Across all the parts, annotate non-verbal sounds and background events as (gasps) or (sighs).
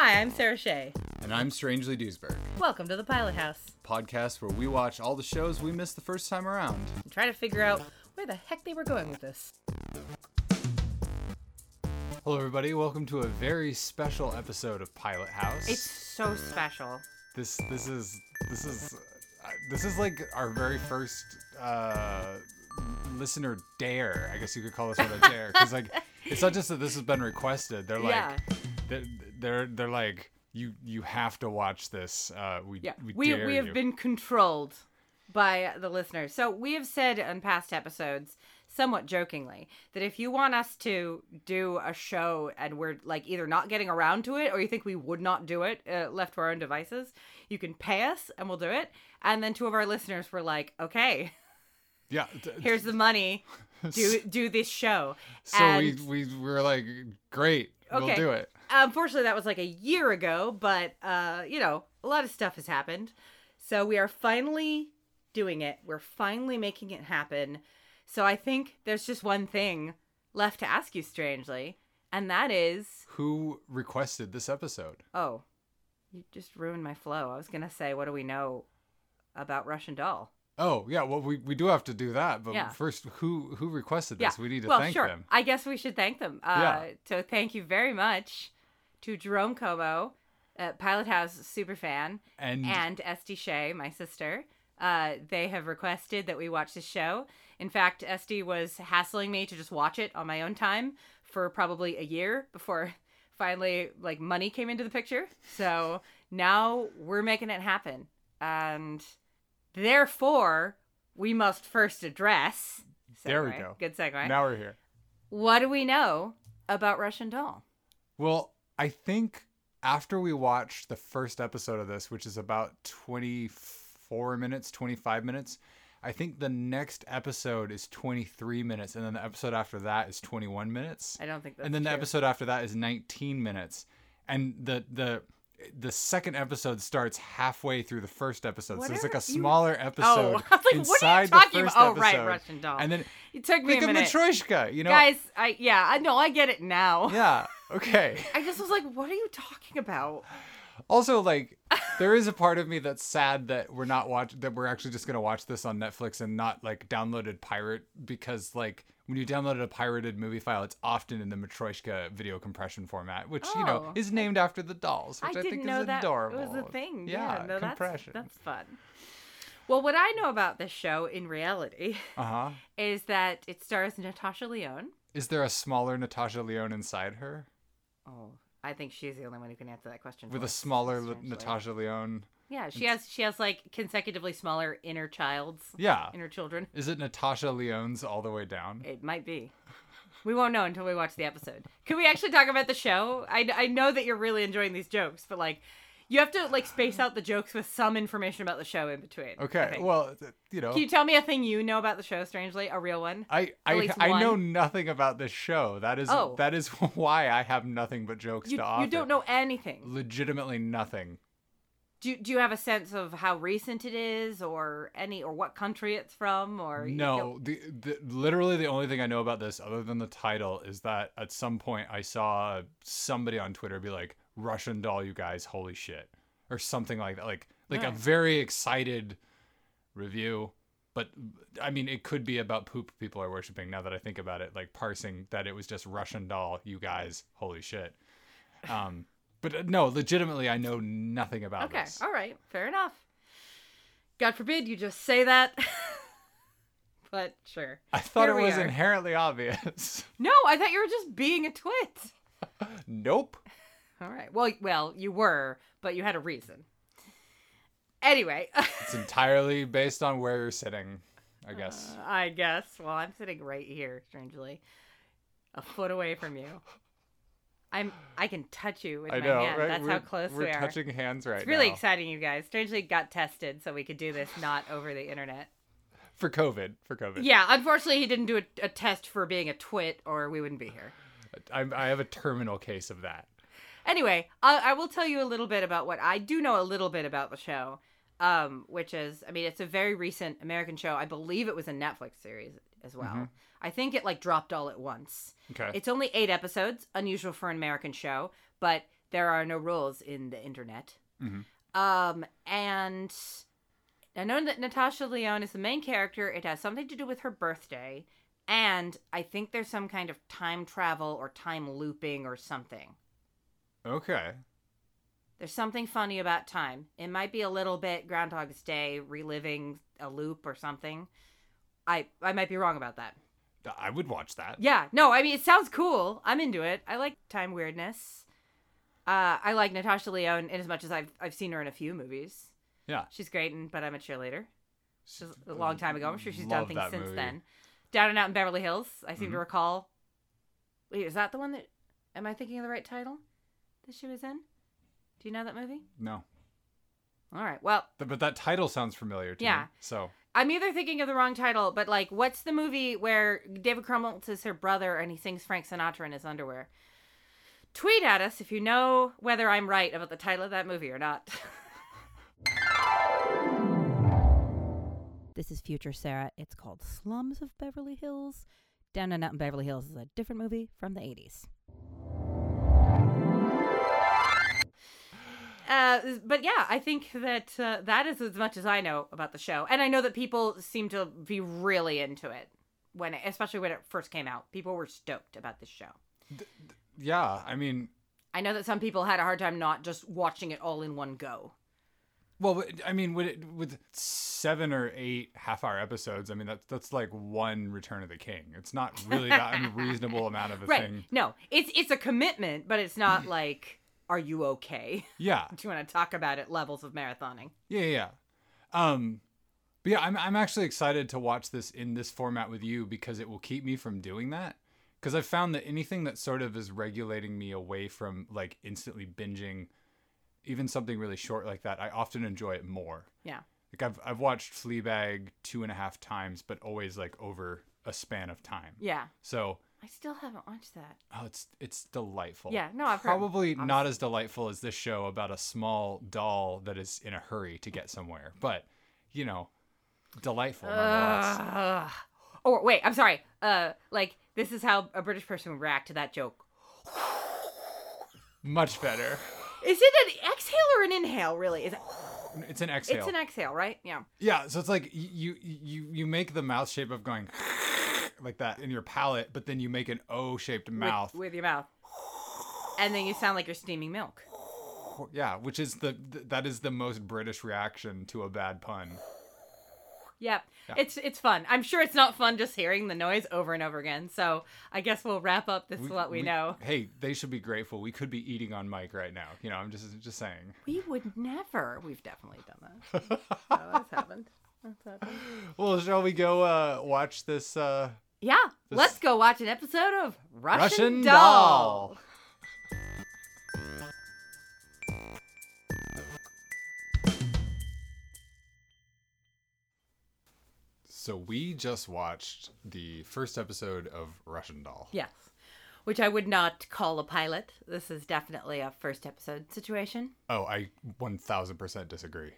Hi, I'm Sarah Shea. And I'm Strangely Duesberg, Welcome to the Pilot House. podcast where we watch all the shows we missed the first time around. And try to figure out where the heck they were going with this. Hello, everybody. Welcome to a very special episode of Pilot House. It's so special. this this is this is uh, this is like our very first uh, listener dare. I guess you could call this one a dare because like it's not just that this has been requested. They're like (laughs) Yeah. They're they're like you you have to watch this. Uh, we Yeah, we, we we have you. been controlled by the listeners. So we have said in past episodes, somewhat jokingly, that if you want us to do a show and we're like either not getting around to it or you think we would not do it uh, left to our own devices, you can pay us and we'll do it. And then two of our listeners were like, "Okay, yeah. (laughs) here's the money. (laughs) Do do this show." so we and- we were like great. We'll Okay. do it. Unfortunately, that was like a year ago, but uh, you know, a lot of stuff has happened. So we are finally doing it. We're finally making it happen. So I think there's just one thing left to ask you, strangely, and that is, Who requested this episode? oh, you just ruined my flow. I was gonna say, what do we know about Russian Doll? Oh yeah, well we, we do have to do that, but Yeah. first who who requested Yeah, this? We need to well, thank sure. them. I guess we should thank them. Uh, Yeah. So thank you very much to Jerome Como, uh, Pilot House super fan, And, and Esty Shea, my sister. Uh, they have requested that we watch this show. In fact, Esty was hassling me to just watch it on my own time for probably a year before finally like money came into the picture. So now we're making it happen. And therefore, we must first address. There we go. Good segue. now we're here. What do we know about Russian Doll? Well, I think after we watched the first episode of this, which is about 24 minutes, 25 minutes, I think the next episode is 23 minutes, and then the episode after that is 21 minutes. I don't think that's and then the episode after that is 19 minutes. And the the the second episode starts halfway through the first episode. so it's like a you- smaller episode Oh, (laughs) I was like, what are you inside talking the first about? Oh, right, episode. Russian Doll. And then It took me think a minute. Matryoshka, you know? Guys, I yeah, I know, I get it now. Yeah. Okay. (laughs) I just was like, what are you talking about? Also, like, there is a part of me that's sad that we're not watch that we're actually just gonna watch this on Netflix and not like downloaded pirate because like when you download a pirated movie file, it's often in the Matroska video compression format, which you know Oh. is named after the dolls, which I I, didn't think know is that adorable. was a thing. Yeah, Yeah, no, compression. that's that's fun. Well, what I know about this show in reality Uh huh. (laughs) is that it stars Natasha Lyonne. Is there a smaller Natasha Lyonne inside her Oh, I think she's the only one who can answer that question. with a smaller Natasha Lyonne? Yeah, she has she has like consecutively smaller inner childs, Yeah. inner children. Is it Natasha Lyonne's all the way down? It might be. We won't know until we watch the episode. Can we actually talk about the show? I, I know that you're really enjoying these jokes, but like, you have to like space out the jokes with some information about the show in between. Okay. Well, you know. can you tell me a thing you know about the show? Strangely, a real one. I I, I know nothing about this show. That is Oh. that is (laughs) why I have nothing but jokes You, to offer. you don't know anything. legitimately nothing. Do, do you have a sense of how recent it is, or any, or what country it's from, or No, don't- the, the literally the only thing I know about this, other than the title, is that at some point I saw somebody on Twitter be like, "Russian doll, you guys, holy shit," or something like that. Like like a very excited review. But I mean, it could be about poop people are worshiping. Now that I think about it, like parsing that it was just Russian doll, you guys, holy shit. Um, but uh, no, legitimately, I know nothing about Okay, this. all right, fair enough. God forbid you just say that. (laughs) but sure. I thought Here it was are. inherently obvious. (laughs) No, I thought you were just being a twit. nope. All right. Well, well, you were, but you had a reason. Anyway, (laughs) It's entirely based on where you're sitting, I guess. Uh, I guess. Well, I'm sitting right here, strangely, a foot away from you. I'm. I can touch you with I my know, hand. right? That's we're, how close we're we are. touching hands right now. it's really now. exciting, you guys. Strangely, got tested so we could do this not over the internet. For COVID, for COVID. Yeah, unfortunately, he didn't do a, a test for being a twit, or we wouldn't be here. I'm, I have a terminal case of that. Anyway, I, I will tell you a little bit about what I do know a little bit about the show, um, which is, I mean, it's a very recent American show. I believe it was a Netflix series as well. I think it like dropped all at once. Okay. It's only eight episodes, unusual for an American show, but there are no rules in the internet. Mhm. Um, and I know that Natasha Lyonne is the main character. It has something to do with her birthday, and I think there's some kind of time travel or time looping or something. Okay. There's something funny about time. It might be a little bit Groundhog's Day reliving a loop or something. I I might be wrong about that. I would watch that. Yeah, no, I mean it sounds cool. I'm into it. I like time weirdness. Uh, I like Natasha Lyonne in as much as I've I've seen her in a few movies. Yeah. She's great, in, but I'm a cheerleader. She's a long time ago. I'm sure she's done things since movie. then. Down and Out in Beverly Hills. I seem to Mhm. recall. Wait, is that the one that? Am I thinking of the right title? That she was in? Do you know that movie? No. All right. Well, Th- But that title sounds familiar to Yeah. me. So I'm either thinking of the wrong title, but like, what's the movie where David Krumholtz is her brother and he sings Frank Sinatra in his underwear? Tweet at us if you know whether I'm right about the title of that movie or not. this is Future Sarah. It's called Slums of Beverly Hills. Down and Out in Beverly Hills is a different movie from the 80s. Uh, but yeah, I think that uh, that is as much as I know about the show, and I know that people seem to be really into it when, it, especially when it first came out. People were stoked about this show. yeah, I mean, I know that some people had a hard time not just watching it all in one go. well, I mean, with it, with seven or eight half-hour episodes, I mean that's that's like one Return of the King. It's not really that (laughs) unreasonable amount of a Right? thing. No, it's it's a commitment, but it's not (clears throat) like, are you okay? (laughs) Yeah, Do you want to talk about it? Levels of marathoning. yeah, yeah. Um, but yeah, I'm I'm actually excited to watch this in this format with you because it will keep me from doing that. Because I've found that anything that sort of is regulating me away from like instantly binging, even something really short like that, I often enjoy it more. Yeah. Like I've I've watched Fleabag two and a half times, but always like over a span of time. Yeah, So I still haven't watched that. oh, it's it's delightful. Yeah, no, I've heard. Probably not as delightful as this show about a small doll that is in a hurry to get somewhere, but you know, delightful. Ugh. Oh wait, I'm sorry. Uh, like this is how a British person would react to that joke. Much better. Is it an exhale or an inhale? Really? Is it? It's an exhale. It's an exhale, right? Yeah. yeah, so it's like you you you make the mouth shape of going like that in your palate, but then you make an O-shaped mouth. with, your mouth, and then you sound like you're steaming milk. (sighs) Yeah, which is the th- that is the most British reaction to a bad pun. Yep. Yeah. It's it's fun. I'm sure it's not fun just hearing the noise over and over again. So I guess we'll wrap up this what we, know. Hey, they should be grateful. We could be eating on mic right now. You know, I'm just just saying. We would never. We've definitely done that. (laughs) oh, that's happened. That's happened. Well, shall we go uh, watch this? Uh, Yeah. This- Let's go watch an episode of Russian, Russian Doll. Doll. So we just watched the first episode of Russian Doll. Yes. Which I would not call a pilot. This is definitely a first episode situation. Oh, I 1000% disagree.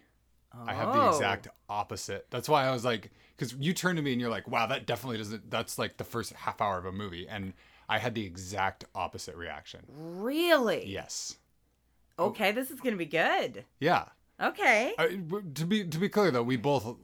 I have the Oh. exact opposite. That's why I was like, because you turn to me and you're like, wow, that definitely doesn't, that's like the first half hour of a movie. And I had the exact opposite reaction. Really? Yes. Okay, this is going to be good. Yeah. Okay. I, to be to be clear though, we both,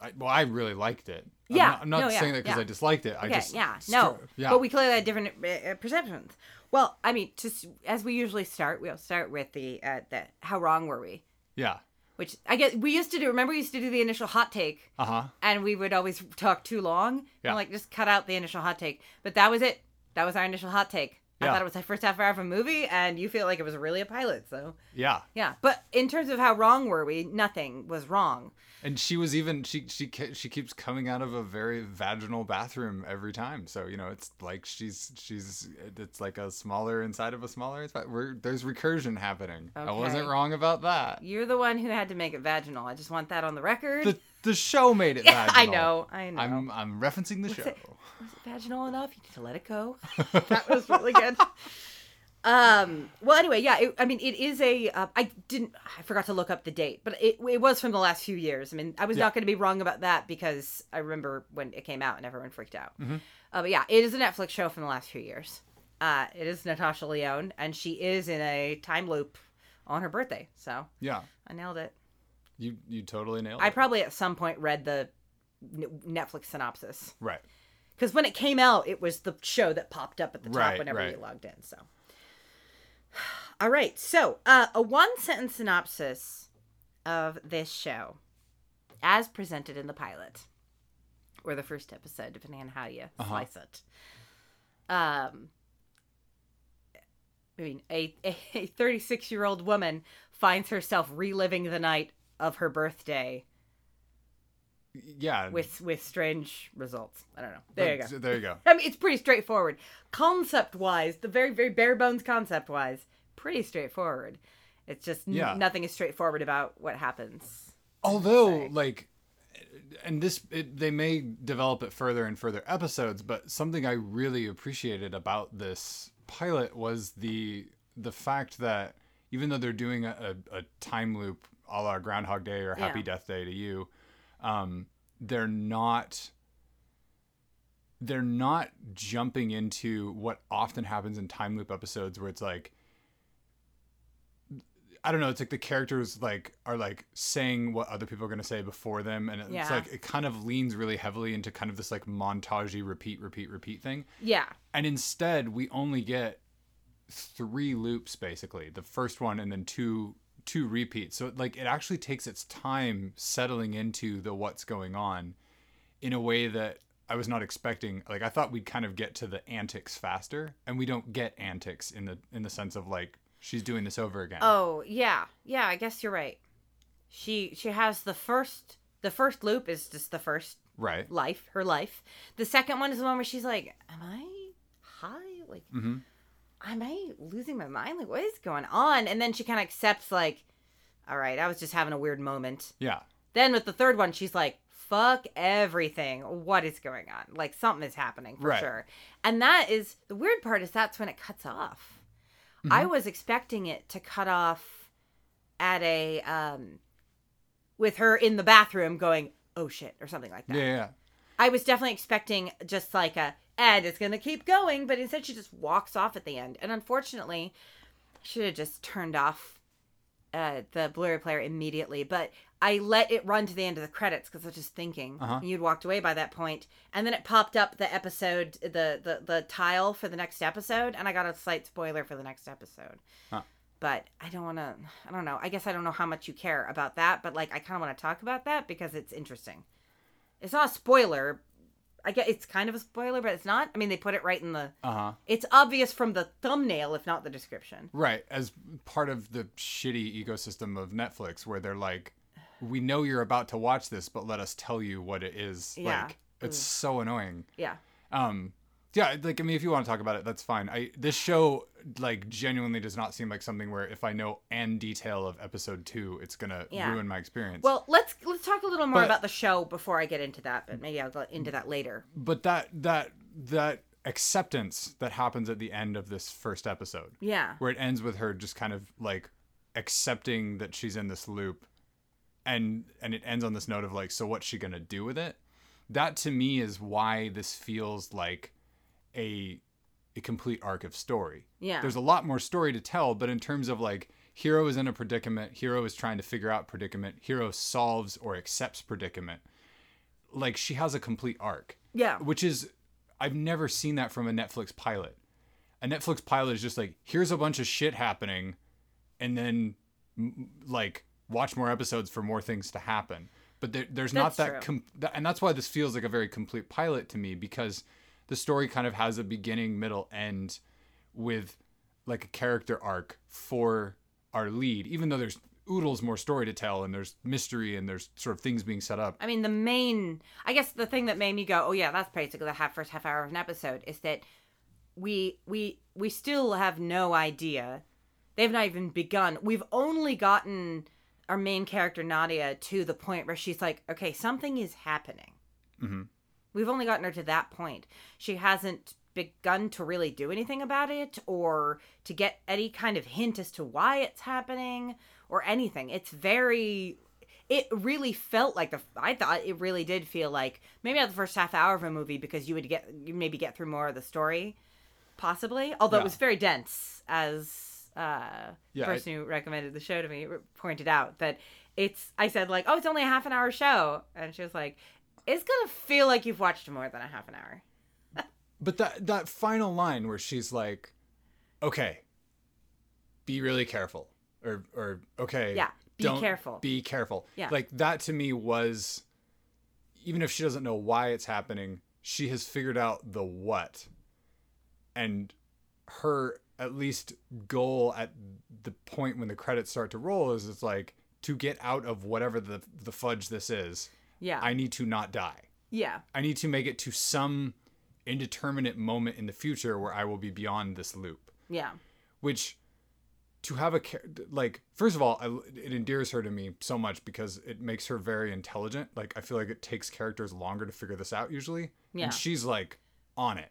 I, well, I really liked it. I'm Yeah, not, I'm not no, yeah, saying that because yeah. I disliked it. I Okay, just yeah, str- no, yeah, but we clearly had different uh, perceptions. Well, I mean, just as we usually start, we'll start with the uh, the how wrong were we? yeah, Which I guess we used to do. Remember, we used to do the initial hot take, uh huh. and we would always talk too long. Yeah. And like just cut out the initial hot take. But that was it. That was our initial hot take. I Yeah. thought it was the first half hour of a movie, and you feel like it was really a pilot. So Yeah, yeah. But in terms of how wrong were we, nothing was wrong. and she was even she she she keeps coming out of a very vaginal bathroom every time. So you know, it's like she's she's it's like a smaller inside of a smaller. We're, there's recursion happening. I wasn't wrong about that. You're the one who had to make it vaginal. I just want that on the record. The the show made it. yeah, I know. I know. I'm I'm referencing the Was show. it- was it vaginal enough? You need to let it go. (laughs) that was really good. Um. Well, anyway, yeah. It, I mean, it is a. Uh, I didn't. I forgot to look up the date, but it it was from the last few years. I mean, I was Yeah. not going to be wrong about that because I remember when it came out and everyone freaked out. Mhm. Uh, but yeah, it is a Netflix show from the last few years. Uh, it is Natasha Lyonne, and she is in a time loop on her birthday. So Yeah. I nailed it. You you totally nailed it. I probably at some point read the Netflix synopsis right. because when it came out, it was the show that popped up at the top Right, whenever right. you logged in. So, (sighs) all right. So, uh, a one sentence synopsis of this show, as presented in the pilot, or the first episode, depending on how you Uh-huh. slice it. Um, I mean, a a (laughs) 36 year old woman finds herself reliving the night of her birthday Yeah. with with strange results. I don't know. There you go. There you go. (laughs) I mean, it's pretty straightforward. Concept wise, the very, very bare bones concept wise, pretty straightforward. It's just n- Yeah. nothing is straightforward about what happens. Although, like, and this it, they may develop it further in further episodes, but something I really appreciated about this pilot was the the fact that even though they're doing a, a, a time loop a la Groundhog Day or Happy Yeah. Death Day to you, um, they're not they're not jumping into what often happens in time loop episodes where it's like I don't know. It's like the characters like are like saying what other people are gonna say before them, and it's Yeah. like it kind of leans really heavily into kind of this like montagey repeat, repeat, repeat thing. Yeah. And instead, we only get three loops basically. The first one, and then two two repeats. So like it actually takes its time settling into the what's going on in a way that I was not expecting. Like I thought we'd kind of get to the antics faster, and we don't get antics in the in the sense of like she's doing this over again. Oh yeah, yeah. I guess you're right. She she has the first the first loop is just the first Right. life, her life. The second one is the one where she's like, "Am I high? Like, Mm-hmm. Am I losing my mind? Like, what is going on?" And then she kind of accepts, like, "All right, I was just having a weird moment." Yeah. Then with the third one, she's like, "Fuck everything. What is going on? Like, something is happening for Right. sure." And that is the weird part is that's when it cuts off. Mm-hmm. I was expecting it to cut off at a um with her in the bathroom going, "Oh shit," or something like that. Yeah. Yeah. I was definitely expecting just like a and it's gonna keep going, but instead she just walks off at the end. And unfortunately, I should have just turned off uh, the Blu-ray player immediately. But I let it run to the end of the credits because I was just thinking Uh-huh. you'd walked away by that point, and then it popped up the episode, the the the tile for the next episode, and I got a slight spoiler for the next episode. Huh. But I don't want to. I don't know. I guess I don't know how much you care about that, but like I kind of want to talk about that because it's interesting. It's not a spoiler. I get it's kind of a spoiler, but it's not. I mean, they put it right in the. Uh huh. It's obvious from the thumbnail, if not the description. Right, as part of the shitty ecosystem of Netflix, where they're like, "We know you're about to watch this, but let us tell you what it is." Yeah. Like, it's so annoying. Yeah. Um, yeah, like I mean, if you want to talk about it, that's fine. I this show like genuinely does not seem like something where if I know and detail of episode two, it's gonna Yeah. ruin my experience. Well, let's let's talk a little more But- about the show before I get into that, but maybe I'll go into that later. but that that that acceptance that happens at the end of this first episode, Yeah. where it ends with her just kind of like accepting that she's in this loop and and it ends on this note of like so what's she going to do with it that to me is why this feels like a a complete arc of story Yeah. there's a lot more story to tell but in terms of like hero is in a predicament hero is trying to figure out predicament hero solves or accepts predicament like she has a complete arc Yeah. which is I've never seen that from a Netflix pilot. A Netflix pilot is just like here's a bunch of shit happening, and then like watch more episodes for more things to happen. But there, there's not that, com- that, and that's why this feels like a very complete pilot to me because the story kind of has a beginning, middle, end with like a character arc for our lead, even though there's oodles more story to tell and there's mystery and there's sort of things being set up. I mean, the main, I guess the thing that made me go, oh yeah, that's basically the half first half hour of an episode is that we we we still have no idea. They've not even begun. We've only gotten our main character Nadia to the point where she's like, okay, something is happening. Mhm. We've only gotten her to that point. She hasn't begun to really do anything about it or to get any kind of hint as to why it's happening or anything. It's very it really felt like the I thought it really did feel like maybe not the first half hour of a movie because you would get you maybe get through more of the story. possibly. Although Yeah. it was very dense, as uh, Yeah, the person who recommended the show to me pointed out that it's. I said like, oh, it's only a half an hour show, and she was like, it's gonna feel like you've watched more than a half an hour. But that that final line where she's like, "Okay, be really careful," or or okay, Yeah, be careful. be careful. Yeah. like that to me was, even if she doesn't know why it's happening, she has figured out the what, and her at least goal at the point when the credits start to roll is it's like to get out of whatever the the fudge this is. Yeah, I need to not die. yeah, I need to make it to some indeterminate moment in the future where I will be beyond this loop. yeah, Which, to have a like, first of all, I, it endears her to me so much because it makes her very intelligent. Like, I feel like it takes characters longer to figure this out usually. Yeah. And she's like on it,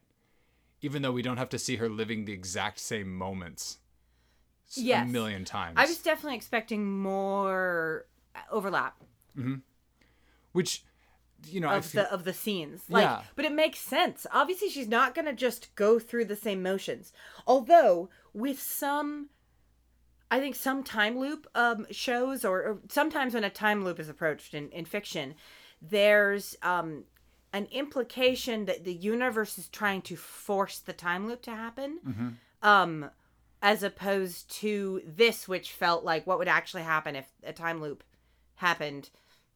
even though we don't have to see her living the exact same moments Yes. a million times. I was definitely expecting more uh, overlap mm-hmm. Which, you know, of feel, the of the scenes. Like, Yeah. but it makes sense. Obviously, she's not gonna just go through the same motions. Although with some, I think some time loop um, shows, or, or sometimes when a time loop is approached in in fiction, there's um, an implication that the universe is trying to force the time loop to happen. Mhm. Um, as opposed to this, which felt like what would actually happen if a time loop happened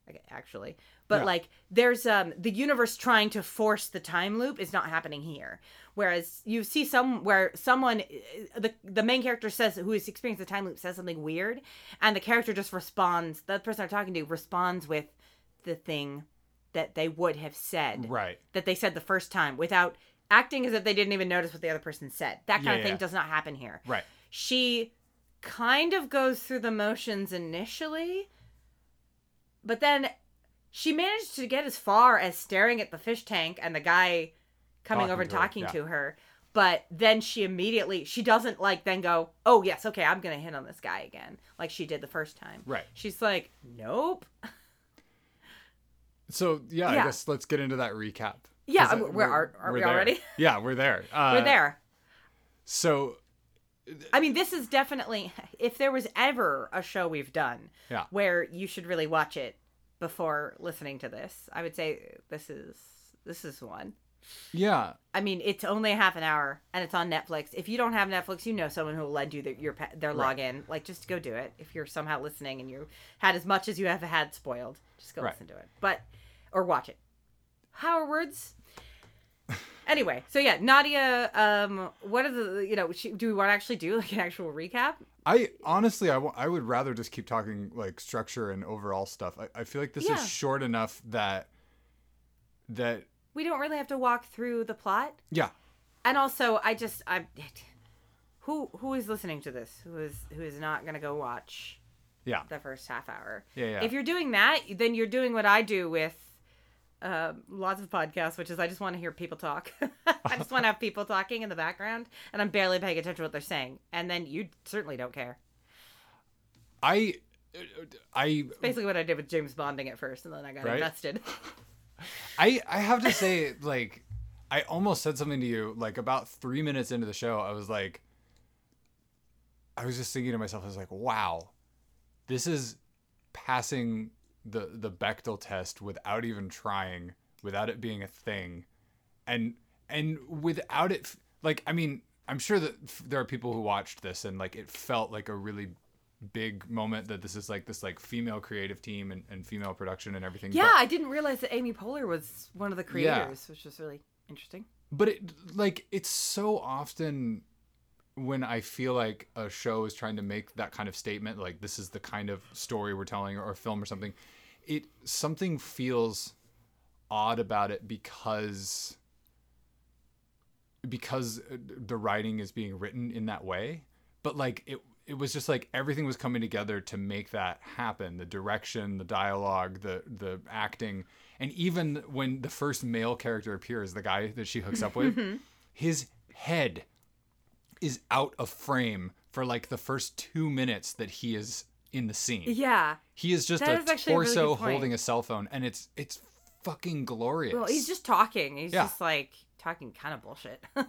okay, actually but Yeah. like there's um the universe trying to force the time loop is not happening here whereas you see some where someone uh, the the main character says who has experienced the time loop says something weird and the character just responds the person they're talking to responds with the thing that they would have said right. that they said the first time without acting as if they didn't even notice what the other person said that kind Yeah, of thing yeah. does not happen here Right. she kind of goes through the motions initially, but then she managed to get as far as staring at the fish tank and the guy coming Talking over and her, talking yeah. to her. But then she immediately she doesn't like then go, "Oh, yes, okay, I'm going to hit on this guy again." Like she did the first time. Right. She's like, "Nope." So yeah, Yeah. I guess let's get into that recap. Yeah, we're, we're, are, are we're we there. already? Yeah, we're there. Uh, we're there. So I mean, this is definitely if there was ever a show we've done Yeah. where you should really watch it before listening to this, I would say this is this is one. yeah, I mean, it's only half an hour and it's on Netflix. If you don't have Netflix, you know someone who will lend you their your their Right. login. Like, just go do it. If you're somehow listening and you had as much as you have had spoiled, just go Right. listen to it. But or watch it. How are words? (laughs) Anyway, so yeah, Nadia. Um, what are the you know? She, do we want to actually do like an actual recap? I honestly, I I would rather just keep talking like structure and overall stuff. I, I feel like this Yeah. is short enough that that We don't really have to walk through the plot. yeah, And also, I just I who who is listening to this? Who is who is not gonna go watch yeah, the first half hour? yeah, yeah. If you're doing that, then you're doing what I do with uh, lots of podcasts, which is I just want to hear people talk. (laughs) I just want to have people talking in the background, and I'm barely paying attention to what they're saying. And then you certainly don't care. I I Basically, what I did with James Bonding at first, and then I got Right? invested. (laughs) I I have to say like I almost said something to you like about 3 minutes into the show I was like I was just thinking to myself I was like wow this is passing the the Bechdel test without even trying without it being a thing and and without it like I mean I'm sure that f- there are people who watched this and like it felt like a really big moment that this is like this like female creative team and, and female production and everything yeah, but- I didn't realize that Amy Poehler was one of the creators, which was really interesting. but it like it's so often when i feel like a show is trying to make that kind of statement like this is the kind of story we're telling or, a film or something it something feels odd about it because because the writing is being written in that way. But like it it was just like everything was coming together to make that happen. The direction the dialogue the the acting. And even when the first male character appears the guy that she hooks up with (laughs) mm-hmm. his head is out of frame for like the first two minutes that he is in the scene Yeah. he is just That a is actually a really torso holding a cell phone and it's it's fucking glorious Well, he's just talking. He's Yeah. just like talking kind of bullshit. (laughs)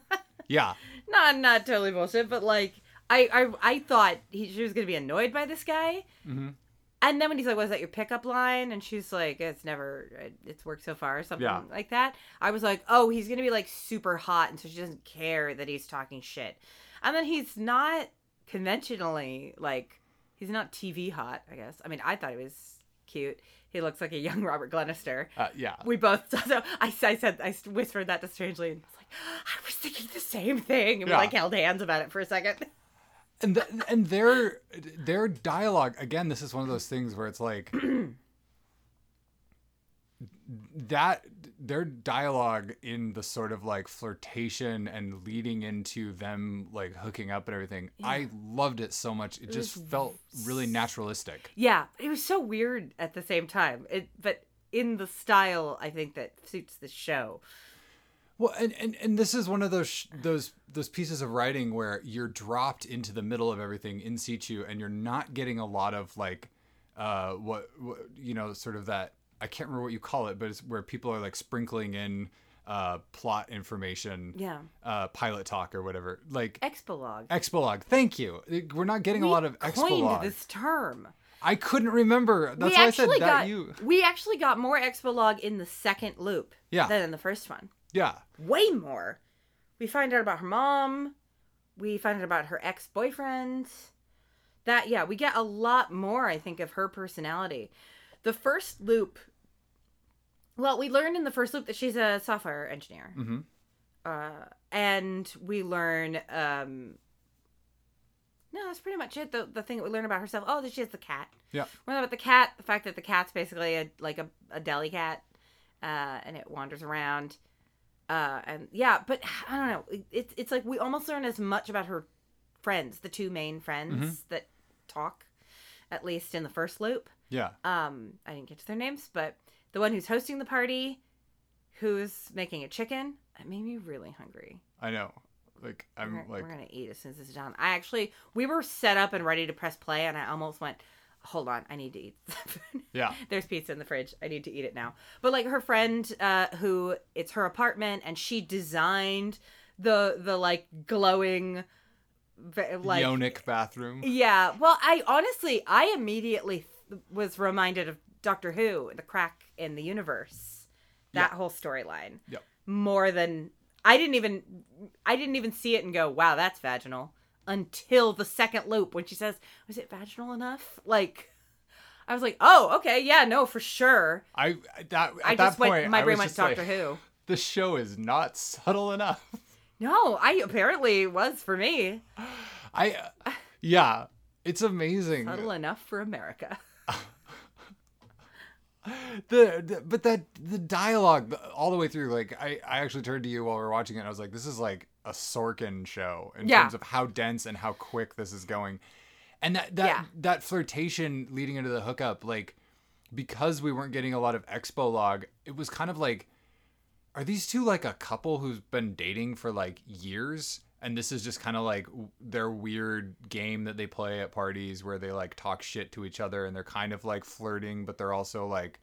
Yeah. not not totally bullshit, but like I I, I thought he, she was gonna be annoyed by this guy, Mhm. and then when he's like, "Was that your pickup line?" and she's like, "It's never it's worked so far," or something Yeah. like that. I was like, "Oh, he's gonna be like super hot," and so she doesn't care that he's talking shit, and then he's not conventionally like he's not TV hot. I guess. I mean, I thought he was cute. He looks like a young Robert Glenister. Uh, yeah. We both so I, I said I whispered that to Strangely and was like I was thinking the same thing and Yeah. we like held hands about it for a second. (laughs) and th- and their their dialogue again this is one of those things where it's like (clears throat) that their dialogue in the sort of like flirtation and leading into them like hooking up and everything i loved it so much it just felt really naturalistic Yeah, it was so weird at the same time. It but in the style I think that suits the show. Well, and, and, and this is one of those sh- those those pieces of writing where you're dropped into the middle of everything in situ, and you're not getting a lot of like, uh, what, what you know, sort of that I can't remember what you call it, but it's where people are like sprinkling in uh, plot information, Yeah. uh, pilot talk or whatever, like Expolog. expolog. Thank you. We're not getting a lot of coined expolog. this term. I couldn't remember. That's we why I said actually that you. we actually got more expolog in the second loop Yeah. than in the first one. Yeah. way more. We find out about her mom. We find out about her ex boyfriend. That, yeah, we get a lot more, I think, of her personality. The first loop, well, we learned in the first loop that she's a software engineer. hmm Uh, and we learn, um, no, that's pretty much it. The, the thing that we learn about herself. Oh, that she has the cat. Yeah. We learn about the cat, the fact that the cat's basically a, like a, a deli cat, uh, and it wanders around. Uh, and yeah, but I don't know. It- It's it's like we almost learn as much about her friends, the two main friends that talk, at least in the first loop. Yeah. Um, I didn't get to their names, but the one who's hosting the party, who's making a chicken, it made me really hungry. I know. Like I'm we're, like we're gonna eat as soon as is done. I actually we were set up and ready to press play, and I almost went, "Hold on, I need to eat." (laughs) yeah. (laughs) There's pizza in the fridge. I need to eat it now. But like her friend, uh, who it's her apartment, and she designed the the like glowing, like Yonic bathroom. yeah. Well, I honestly, I immediately was reminded of Doctor Who, the crack in the universe, that whole storyline. Yep. More than I didn't even, I didn't even see it and go, "Wow, that's vaginal." Until the second loop when she says, "Was it vaginal enough?" Like, I was like, "Oh, okay, yeah, no, for sure." I that at I that just point went, my brain went just like, Doctor Who. The show is not subtle enough. (laughs) No, I apparently was for me I yeah, it's amazing. subtle enough for America. The, the but that the dialogue the- all the way through like I I actually turned to you while we were watching it and I was like this is like a Sorkin show in Yeah. terms of how dense and how quick this is going. And that that Yeah. that flirtation leading into the hookup like because we weren't getting a lot of expo log, it was kind of like are these two like a couple who's been dating for like years and this is just kind of like their weird game that they play at parties where they like talk shit to each other and they're kind of like flirting but they're also like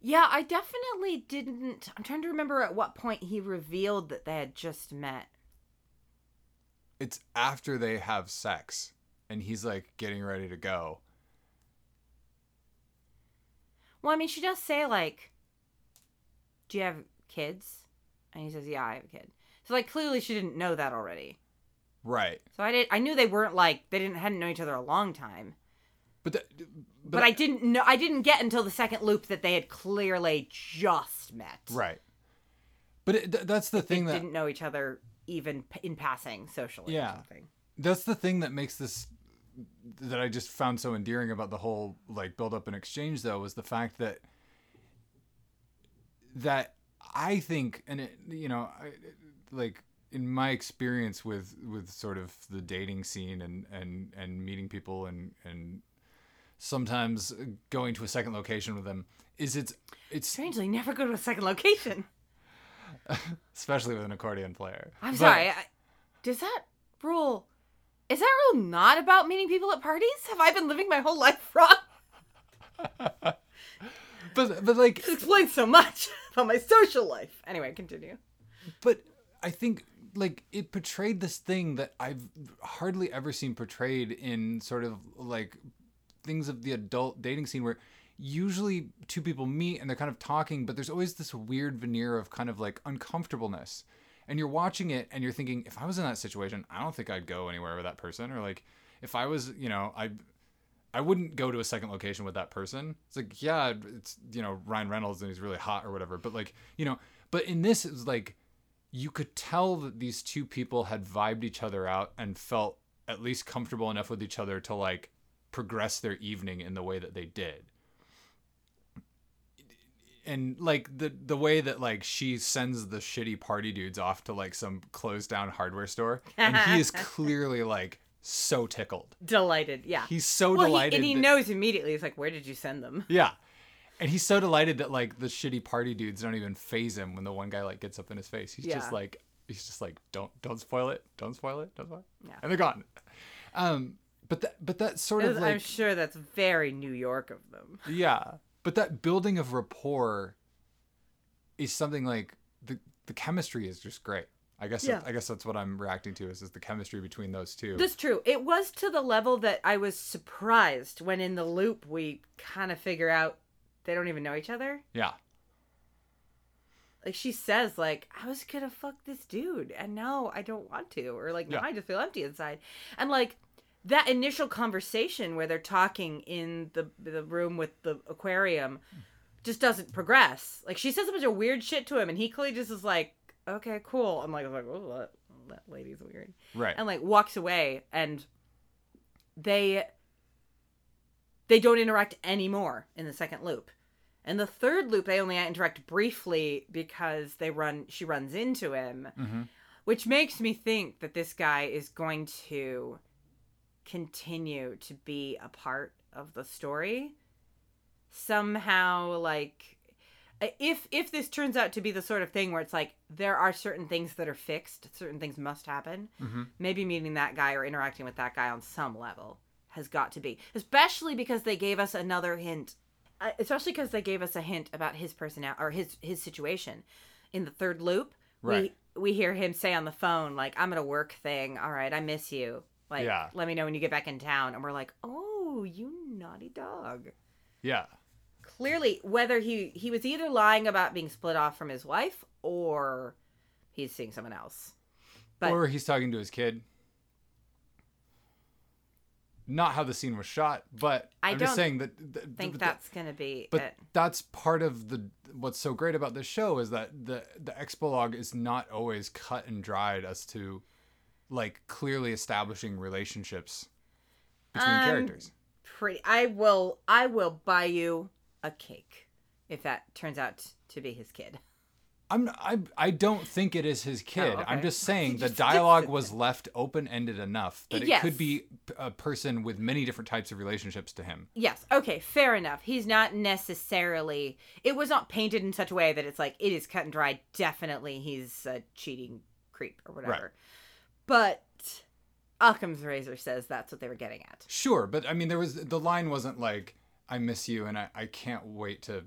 Yeah, I definitely didn't. I'm trying to remember at what point he revealed that they had just met. it's after they have sex and he's like getting ready to go Well, I mean, she does say like, "Do you have kids?" And he says, "Yeah, I have a kid." So like, clearly she didn't know that already. right So I did. I knew they weren't like they didn't hadn't known each other a long time. but the, But, I didn't know. I didn't get until the second loop that they had clearly just met. right but it, th- that's the They thing that didn't know each other even p- in passing socially. Yeah. Or something. that's the thing that makes this that I just found so endearing about the whole like build up and exchange though was the fact that that I think and it you know I, like in my experience with with sort of the dating scene and and and meeting people and and sometimes going to a second location with them is it's it's Strangely, never go to a second location. (laughs) especially with an accordion player. I'm But- sorry. I, does that rule? Is that rule not about meeting people at parties? Have I been living my whole life (laughs) wrong? (laughs) but but like This explains so much about my social life. Anyway, continue. but I think like it portrayed this thing that I've hardly ever seen portrayed in sort of like things of the adult dating scene where usually two people meet and they're kind of talking, but there's always this weird veneer of kind of like uncomfortableness. And you're watching it and you're thinking, if I was in that situation, I don't think I'd go anywhere with that person. Or like if I was, you know, I I wouldn't go to a second location with that person. It's like, yeah, it's you know, Ryan Reynolds and he's really hot or whatever. But like, you know, but in this it was like you could tell that these two people had vibed each other out and felt at least comfortable enough with each other to like progress their evening in the way that they did and like the the way that like she sends the shitty party dudes off to like some closed down hardware store and he is (laughs) clearly like so tickled Delighted, yeah. he's so well, he, delighted and he that- knows immediately. He's like, "Where did you send them?" yeah and he's so delighted that like the shitty party dudes don't even phase him when the one guy like gets up in his face he's Yeah. just like he's just like don't don't spoil it don't spoil it don't spoil it Yeah. and they're gone um but that but that sort of like, I'm sure that's very New York of them. (laughs) Yeah, but that building of rapport is something like the the chemistry is just great. I guess Yeah. I guess that's what I'm reacting to is, is the chemistry between those two. That's true. It was to the level that I was surprised when in the loop we kind of figure out they don't even know each other. yeah, Like she says, like I was gonna fuck this dude, and now I don't want to, or like now Yeah. I just feel empty inside, and like that initial conversation where they're talking in the the room with the aquarium just doesn't progress. Like she says a bunch of weird shit to him, and he clearly just is like, okay, cool. I'm like, I'm like, oh, that, that lady's weird. right. and like walks away and they they don't interact anymore in the second loop. And the third loop they only interact briefly because they run she runs into him hmm which makes me think that this guy is going to continue to be a part of the story. Somehow like if if this turns out to be the sort of thing where it's like there are certain things that are fixed certain things must happen hmm maybe meeting that guy or interacting with that guy on some level has got to be especially because they gave us another hint uh, especially because they gave us a hint about his personality or his his situation. In the third loop Right. we we hear him say on the phone like i'm at a work thing. All right i miss you. Like Yeah. let me know when you get back in town. And we're like oh you naughty dog. Yeah, clearly whether he he was either lying about being split off from his wife or he's seeing someone else. But- or he's talking to his kid. Not how the scene was shot, but I I'm just saying that. th- think th- that's gonna be but it that's part of the what's so great about this show is that the the expolog is not always cut and dried as to like clearly establishing relationships between Um, characters pretty i will i will buy you a cake if that turns out to be his kid (laughs) i'm i i don't think it is his oh, kid. Oh, i'm just saying the dialogue was left open-ended enough that it Yes. could be a person with many different types of relationships to him. Yes. Okay fair enough. He's not necessarily it was not painted in such a way that it's like it is cut and dried. Definitely he's a cheating creep or whatever. Right. but Occam's razor says that's what they were getting at. Sure but i mean there was the line wasn't like i miss you and i, I can't wait to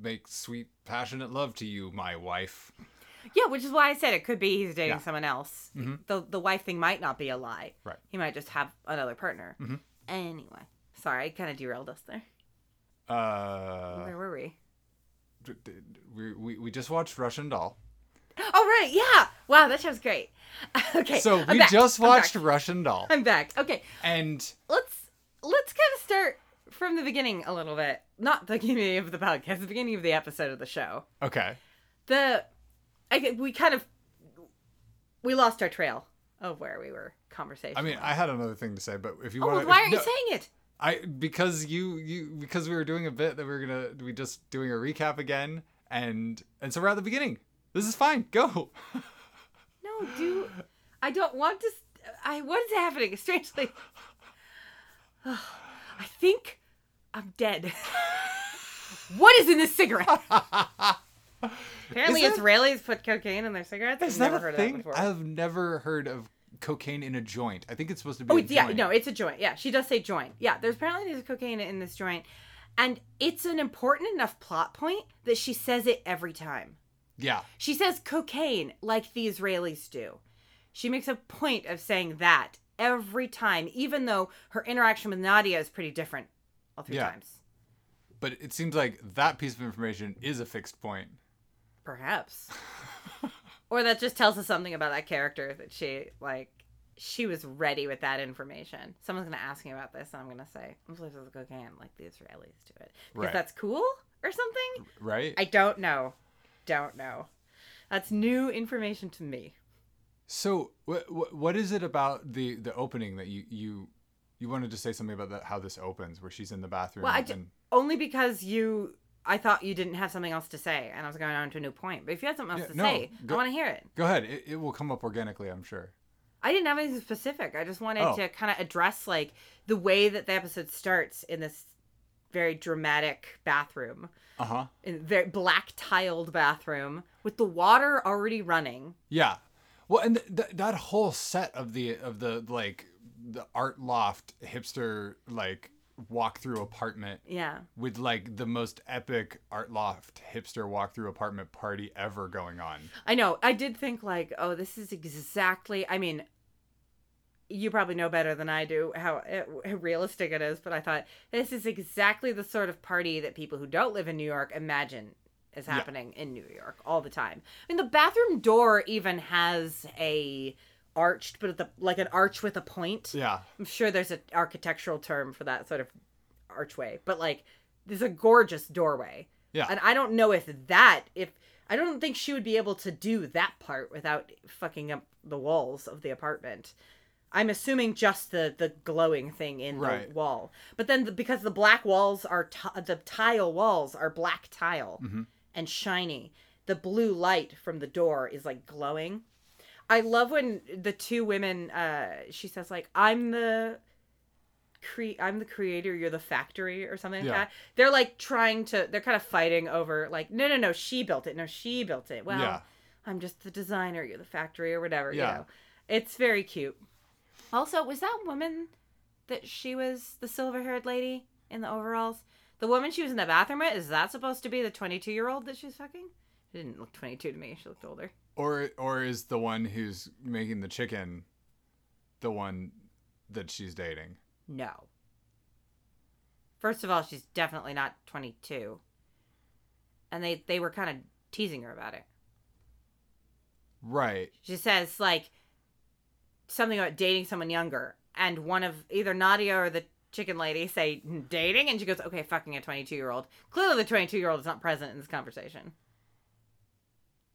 make sweet passionate love to you my wife yeah which is why i said it could be he's dating Yeah. someone else Mhm. the, the wife thing might not be a lie Right. he might just have another partner Mhm. anyway sorry i kind of derailed us there uh where were we we, we, we just watched Russian Doll. (gasps) Oh right, yeah. Wow, that show's great. (laughs) okay. so I'm we back. just watched. Russian Doll. I'm back. Okay, And let's let's kind of start from the beginning a little bit. Not the (laughs) beginning of the podcast, the beginning of the episode of the show. okay. The I we kind of we lost our trail of where we were conversation. I mean, I had another thing to say, but if you Oh, want why aren't you saying it? I because you you because we were doing a bit that we were gonna we just doing a recap again, and and so we're at the beginning. This is fine. Go. No, do I don't want to. s- I what is happening? (laughs) Strangely, (sighs) I think I'm dead. (laughs) what is in this cigarette? (laughs) Apparently, that- Israelis put cocaine in their cigarettes. Is I've that never a heard thing? of that before. I've never heard of cocaine in a joint. I think it's supposed to be. Oh, a yeah, joint. no, it's a joint. Yeah, she does say joint. Yeah, there's apparently there's cocaine in this joint, and it's an important enough plot point that she says it every time. Yeah. She says cocaine like the Israelis do. She makes a point of saying that every time, even though her interaction with Nadia is pretty different all three Yeah. times. But it seems like that piece of information is a fixed point. Perhaps. (laughs) or that just tells us something about that character that she like she was ready with that information. Someone's gonna ask me about this, and I'm gonna say, "I'm supposed to cocaine like the Israelis do it," because Right. that's cool or something. Right? I don't know. Don't know. That's new information to me. So, what what is it about the the opening that you you you wanted to say something about that how this opens, where she's in the bathroom? Well, I ju- and, Only because you, I thought you didn't have something else to say, and I was going on to a new point. But if you had something else Yeah, to no, say, go- I want to hear it. go ahead. It, it will come up organically, I'm sure. I didn't have anything specific. I just wanted Oh. to kind of address like the way that the episode starts in this very dramatic bathroom, Uh huh. in very black tiled bathroom with the water already running. Yeah. Well, and th- th- that whole set of the of the like the art loft hipster like walk through apartment Yeah. with like the most epic art loft hipster walk through apartment party ever going on. I know. I did think like, oh, this is exactly. I mean, you probably know better than I do how, eh, how realistic it is, but I thought this is exactly the sort of party that people who don't live in New York imagine is Yeah. happening in New York all the time. I mean, the bathroom door even has a arched, but the like an arch with a point. Yeah. I'm sure there's an architectural term for that sort of archway, but like there's a gorgeous doorway. Yeah. And I don't know if that if I don't think she would be able to do that part without fucking up the walls of the apartment. I'm assuming just the the glowing thing in Right. the wall. But then the, because the black walls are ti the tile walls are black tile Mhm. and shiny. The blue light from the door is like glowing. I love when the two women uh she says like I'm the cre- I'm the creator, you're the factory or something like Yeah. that. They're like trying to they're kind of fighting over like no no no she built it. No, she built it. Well, Yeah. I'm just the designer, you're the factory or whatever, Yeah. you know. It's very cute. Also, was that woman that she was the silver-haired lady in the overalls? The woman she was in the bathroom with, is that supposed to be the 22-year-old that she's fucking? She didn't look 22 to me. She looked older. Or or is the one who's making the chicken the one that she's dating? No. First of all, she's definitely not 22. And they they were kind of teasing her about it. Right. She says like something about dating someone younger, and one of either Nadia or the chicken lady say hmm, dating, and she goes, "Okay, fucking a 22 year old." Clearly, the 22 year old is not present in this conversation.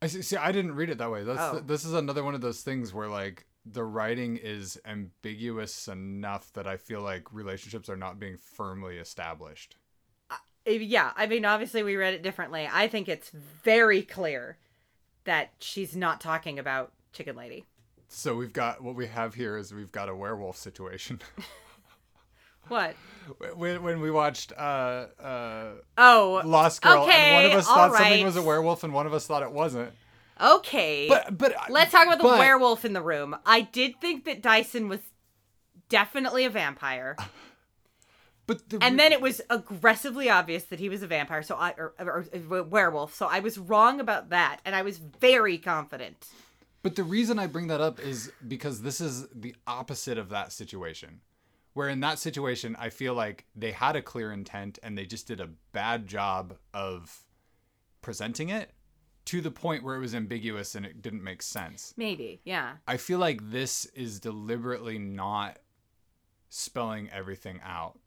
I see, see I didn't read it that way. That's Oh. this is another one of those things where like the writing is ambiguous enough that I feel like relationships are not being firmly established. Uh, Yeah, I mean, obviously we read it differently. I think it's very clear that she's not talking about chicken lady. So we've got what we have here is we've got a werewolf situation. (laughs) What? when, when we watched uh, uh, Oh, Lost Girl, and one of us thought something was a werewolf and one of us thought it wasn't. okay. But but Let's talk about the but- werewolf in the room. I did think that Dyson was definitely a vampire. (laughs) But the, And then it was aggressively obvious that he was a vampire, so I or, or, or werewolf. So I was wrong about that, and I was very confident. But the reason I bring that up is because this is the opposite of that situation. Where in that situation, I feel like they had a clear intent and they just did a bad job of presenting it to the point where it was ambiguous and it didn't make sense. Maybe, yeah. I feel like this is deliberately not spelling everything out.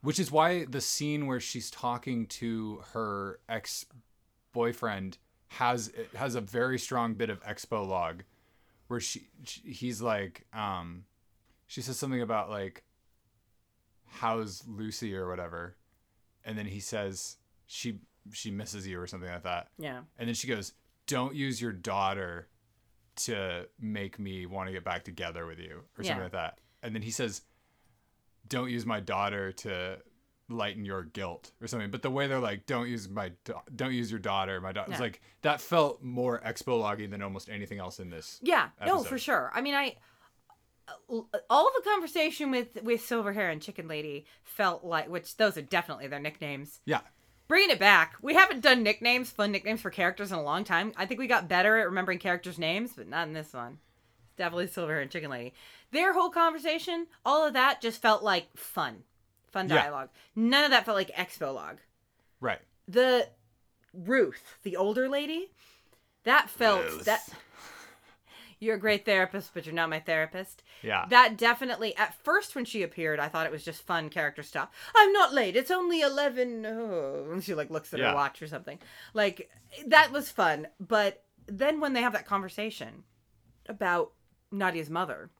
Which is why the scene where she's talking to her ex boyfriend has has a very strong bit of expo log where she, she he's like um she says something about like how's Lucy or whatever and then he says she she misses you or something like that Yeah. and then she goes, "Don't use your daughter to make me want to get back together with you," or something like that. And then he says, "Don't use my daughter to lighten your guilt," or something. But the way they're like, "Don't use my, da- don't use your daughter," my daughter, it's Yeah. like that felt more expo loggy than almost anything else in this. Yeah, no, for sure. I mean, I all the conversation with with Silver Hair and Chicken Lady felt like, which those are definitely their nicknames. Yeah, bringing it back. We haven't done nicknames, fun nicknames for characters in a long time. I think we got better at remembering characters' names, but not in this one. Definitely Silver hair and Chicken Lady. Their whole conversation, all of that just felt like fun. Fun Yeah. dialogue. None of that felt like expo log. Right. The Ruth, the older lady, that felt Ruth. that you're a great therapist, but you're not my therapist. Yeah. That definitely, at first when she appeared, I thought it was just fun character stuff. I'm not late. It's only 11. Oh. And she like looks at Yeah. her watch or something. Like, that was fun. But then when they have that conversation about Nadia's mother,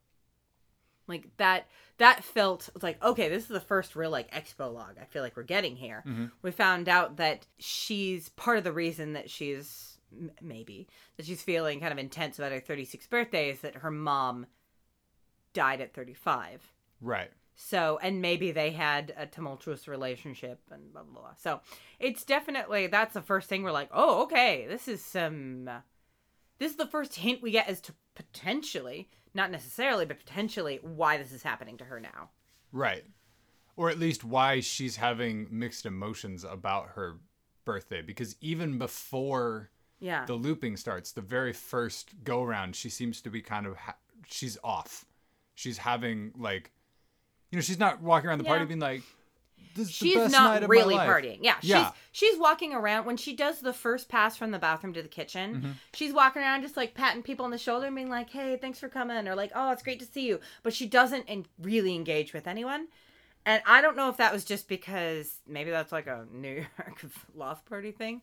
like that, that felt like, okay, this is the first real like expo log I feel like we're getting here. Mhm. We found out that she's part of the reason that she's m- maybe that she's feeling kind of intense about her 36th birthday is that her mom died at 35. Right. So, and maybe they had a tumultuous relationship and blah, blah, blah. So, it's definitely, that's the first thing we're like, oh, okay, this is some, this is the first hint we get as to potentially, not necessarily, but potentially why this is happening to her now. Right. Or at least why she's having mixed emotions about her birthday. Because even before Yeah. the looping starts, the very first go round, she seems to be kind of, ha- she's off. She's having, like, you know, she's not walking around the party being like, this is the she's not really life." partying. Yeah, Yeah. she's she's walking around when she does the first pass from the bathroom to the kitchen. Mm-hmm. She's walking around just like patting people on the shoulder and being like, "Hey, thanks for coming," or like, "Oh, it's great to see you." But she doesn't en- really engage with anyone. And I don't know if that was just because maybe that's like a New York (laughs) loft party thing,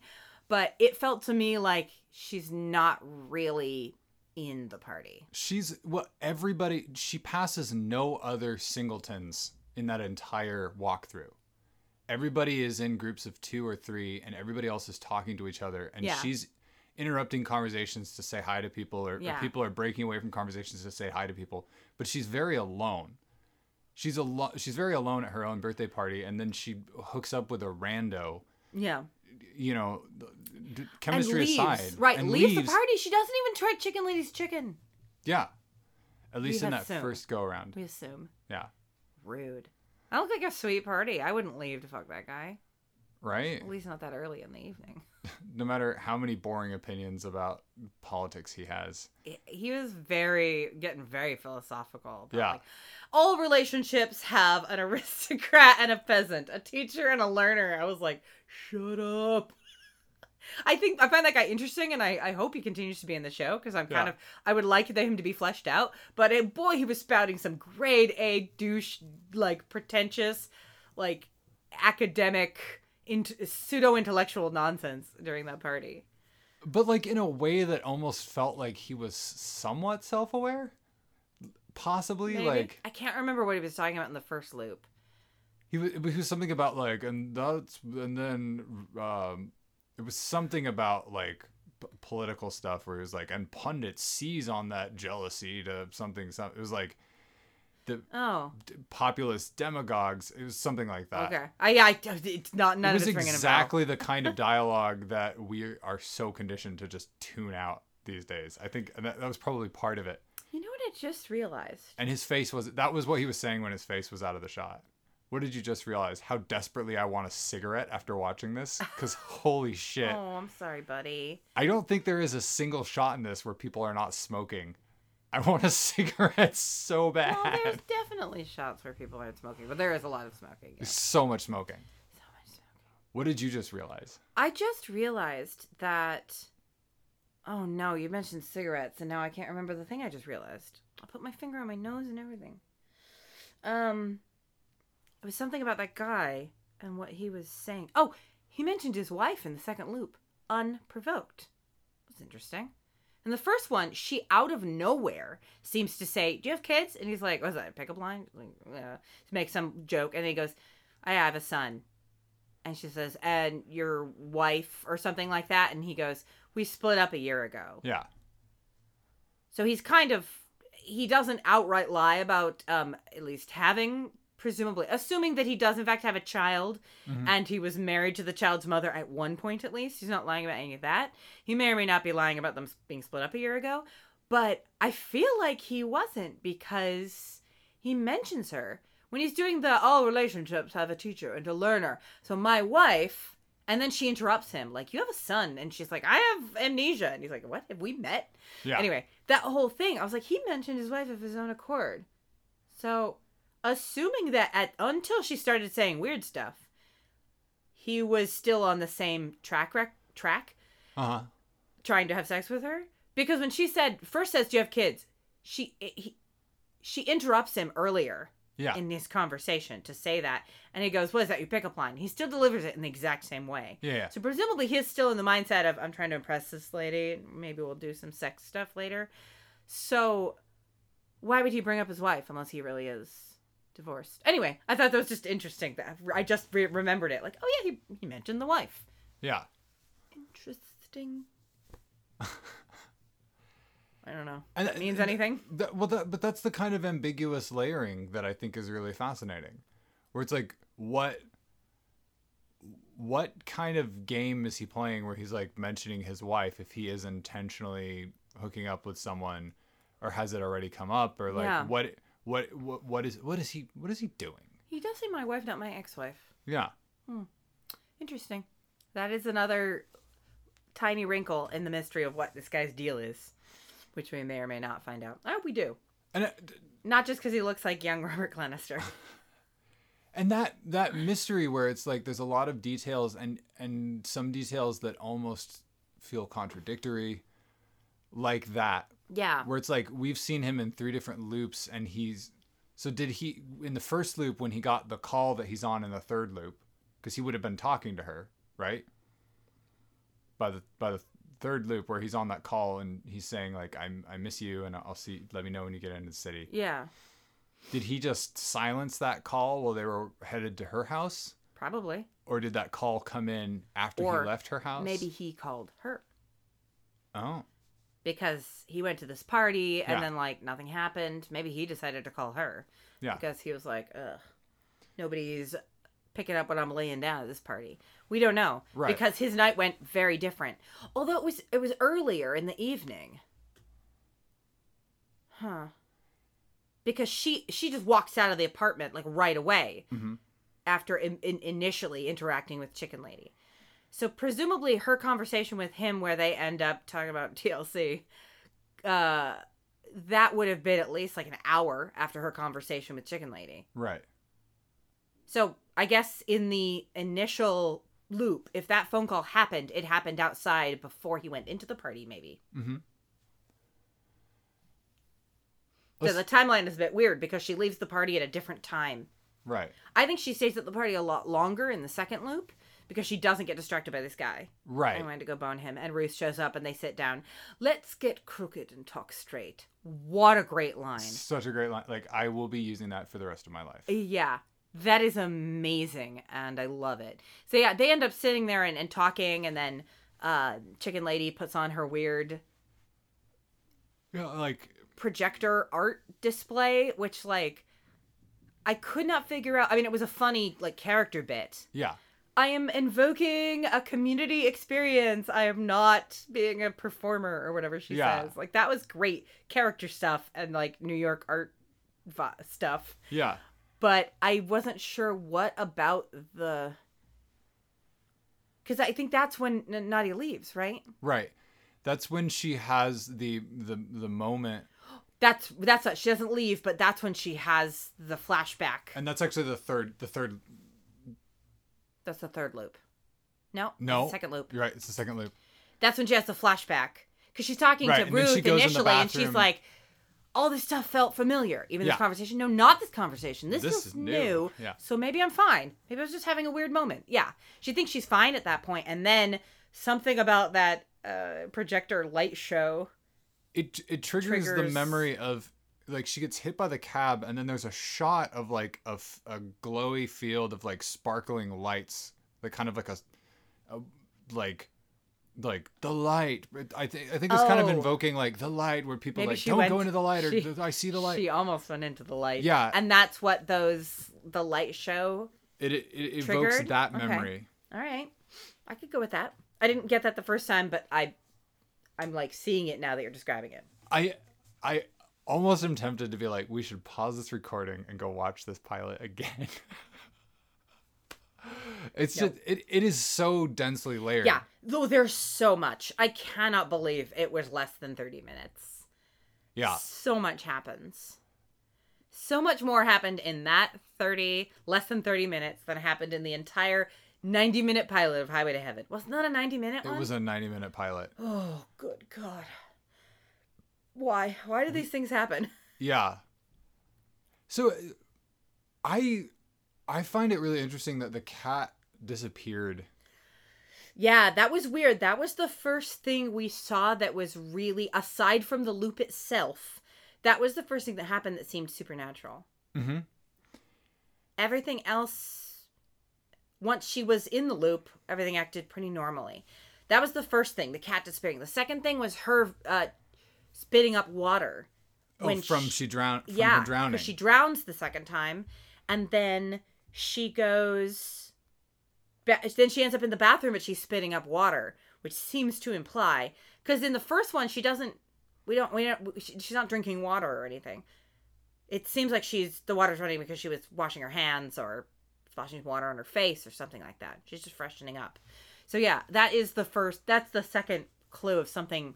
but it felt to me like she's not really in the party. She's well, everybody. She passes no other singletons in that entire walkthrough. Everybody is in groups of two or three, and everybody else is talking to each other, and Yeah. she's interrupting conversations to say hi to people, or, or people are breaking away from conversations to say hi to people. But she's very alone. She's a alone. She's very alone at her own birthday party, and then she hooks up with a rando. Yeah. You know, chemistry and leaves. aside, right? and leaves, the party. She doesn't even try Chicken Lady's chicken. Yeah, at least in that assume. first go around. We assume. Yeah, Rude. I look like a sweet party. I wouldn't leave to fuck that guy. Right. At least not that early in the evening. (laughs) no matter how many boring opinions about politics he has. He- was very getting very philosophical. About, Yeah. like, all relationships have an (laughs) aristocrat and a peasant, a teacher and a learner. I was like, shut up. (laughs) I think I find that guy interesting, and I, I hope he continues to be in the show because I'm kind Yeah. of I would like him to be fleshed out. But eh, boy, he was spouting some grade A douche, like pretentious, like academic, int- pseudo intellectual nonsense during that party. But like in a way that almost felt like he was somewhat self-aware. Possibly Maybe. like I can't remember what he was talking about in the first loop. he was, it was something about like and that's and then um it was something about like p- political stuff where he was like and pundits seize on that jealousy to something some it was like the Oh, d- populist demagogues it was something like that okay. I, I, it's not none it was of it's ringing a bell. exactly the (laughs) kind of dialogue that we are so conditioned to just tune out these days. I think that, that was probably part of it. You know what I just realized? And his face was that was what he was saying when his face was out of the shot. What did you just realize? How desperately I want a cigarette after watching this? Because (laughs) holy shit. Oh, I'm sorry, buddy. I don't think there is a single shot in this where people are not smoking. I want a (laughs) cigarette so bad. Well, there's definitely shots where people aren't smoking, but there is a lot of smoking. yeah. So much smoking. So much smoking. What did you just realize? I just realized that. Oh no, you mentioned cigarettes, and now I can't remember the thing I just realized. I put my finger on my nose and everything. Um, it was something about that guy and what he was saying. Oh, he mentioned his wife in the second loop, unprovoked. That's interesting. In the first one, she out of nowhere seems to say, "Do you have kids?" And he's like, "Was that? a Pickup line?" Like, uh, to make some joke, and then he goes, "I have a son." And she says, "And your wife or something like that?" And he goes, "We split up a year ago." Yeah. So he's kind of he doesn't outright lie about um at least having presumably assuming that he does in fact have a child Mhm. and he was married to the child's mother at one point at least. He's not lying about any of that. He may or may not be lying about them being split up a year ago, but I feel like he wasn't because he mentions her when he's doing the all relationships have a teacher and a learner. So my wife And then she interrupts him, like, You have a son. And she's like, I have amnesia. And he's like, What? Have we met? Yeah. Anyway, that whole thing, I was like, He mentioned his wife of his own accord. So, assuming that at until she started saying weird stuff, he was still on the same track rec- track Uh huh. trying to have sex with her because when she said first says do you have kids she he, she interrupts him earlier Yeah. in this conversation to say that and he goes what is that your pickup line he still delivers it in the exact same way. Yeah. so presumably he's still in the mindset of i'm trying to impress this lady maybe we'll do some sex stuff later so why would he bring up his wife unless he really is divorced anyway i thought that was just interesting that i just re- remembered it like oh yeah he, he mentioned the wife Yeah. interesting (laughs) I don't know. And That means anything? That, well, that, but that's the kind of ambiguous layering that I think is really fascinating, where it's like, what, what kind of game is he playing where he's like mentioning his wife if he is intentionally hooking up with someone, or has it already come up, or like Yeah. what, what, what, what is, what is he, what is he doing? He does say my wife, not my ex-wife. Yeah, hmm. Interesting. That is another tiny wrinkle in the mystery of what this guy's deal is, which we may or may not find out. I hope we do. and uh, it, Not just because he looks like young (laughs) Robert Glenister. (laughs) and that that mystery where it's like there's a lot of details and and some details that almost feel contradictory like that yeah. where it's like we've seen him in three different loops and he's so did he in the first loop when he got the call that he's on in the third loop because he would have been talking to her right by the by the third loop where he's on that call and he's saying like I'm I miss you and I'll see let me know when you get into the city Yeah. did he just silence that call while they were headed to her house Probably. or did that call come in after Or he left her house Maybe he called her oh because he went to this party and Yeah. then like nothing happened. Maybe he decided to call her. Yeah. Because he was like, ugh, nobody's picking up what I'm laying down at this party. We don't know. Right. Because his night went very different. Although it was it was earlier in the evening. Huh. Because she she just walks out of the apartment like right away Mhm. after in, in initially interacting with Chicken Lady. So presumably her conversation with him where they end up talking about (laughs) TLC uh that would have been at least like an hour after her conversation with Chicken Lady. right So I guess in the initial loop, if that phone call happened, it happened outside before he went into the party, maybe. mm-hmm So the timeline is a bit weird because she leaves the party at a different time. right I think she stays at the party a lot longer in the second loop because she doesn't get distracted by this guy. Right. I wanted to go bone him, and Ruth shows up and they sit down. Let's get crooked and talk straight. What a great line. Such a great line. Like I will be using that for the rest of my life. Yeah, that is amazing, and I love it. So yeah, they end up sitting there and, and talking, and then uh, Chicken Lady puts on her weird Yeah, like projector art display, which like I could not figure out. I mean, it was a funny like character bit. yeah, I am invoking a community experience. I am not being a performer or whatever she Yeah. says. Like that was great character stuff and like New York art stuff. yeah, But I wasn't sure what about the because I think that's when Nadia leaves, right? right. That's when she has the the the moment, (gasps) That's that's what she doesn't leave, but that's when she has the flashback. and that's actually the third the third. That's the third loop. No, No, the second loop. You're right. It's the second loop. That's when she has the flashback because she's talking Right, to and Ruth in initially, and she's like, "All this stuff felt familiar." Even Yeah. this conversation, no, not this conversation. This, This feels is new. new. Yeah. So maybe I'm fine. Maybe I was just having a weird moment. Yeah, she thinks she's fine at that point, and then something about that uh, projector light show. It it triggers, the memory of like she gets hit by the cab, and then there's a shot of like a, f- a glowy field of like sparkling lights, like kind of like a, a like like the light. I think I think it's kind of Oh. invoking like the light, where people Maybe like don't went- go into the light, or she- I see the light. She almost went into the light. Yeah. and that's what those the light show. It it, it evokes that Okay. memory. All right, I could go with that. I didn't get that the first time, but I, I'm like seeing it now that you're describing it. I I almost am tempted to be like, we should pause this recording and go watch this pilot again. (laughs) It's No. just it, it is so densely layered. Yeah, though there's so much. I cannot believe it was less than 30 minutes. Yeah. So much happens. So much more happened in that 30, less than 30 minutes than happened in the entire 90 minute pilot of Highway to Heaven. Wasn't that a 90 minute It one? was a 90 minute pilot. Oh, good God. Why? Why do these things happen? (laughs) Yeah. So I I find it really interesting that the cat disappeared. Yeah, that was weird. That was the first thing we saw that was really, aside from the loop itself, that was the first thing that happened that seemed supernatural. Mm-hmm. everything else once she was in the loop everything acted pretty normally that was the first thing the cat disappearing the second thing was her uh spitting up water Oh, from sh- she drowned from yeah drowning. she drowns the second time and then she goes then she ends up in the bathroom but she's spitting up water which seems to imply because in the first one she doesn't we don't we don't she- she's not drinking water or anything. It seems like she's the water's running because she was washing her hands or splashing water on her face or something like that. She's just freshening up. So yeah that is the first that's the second clue of something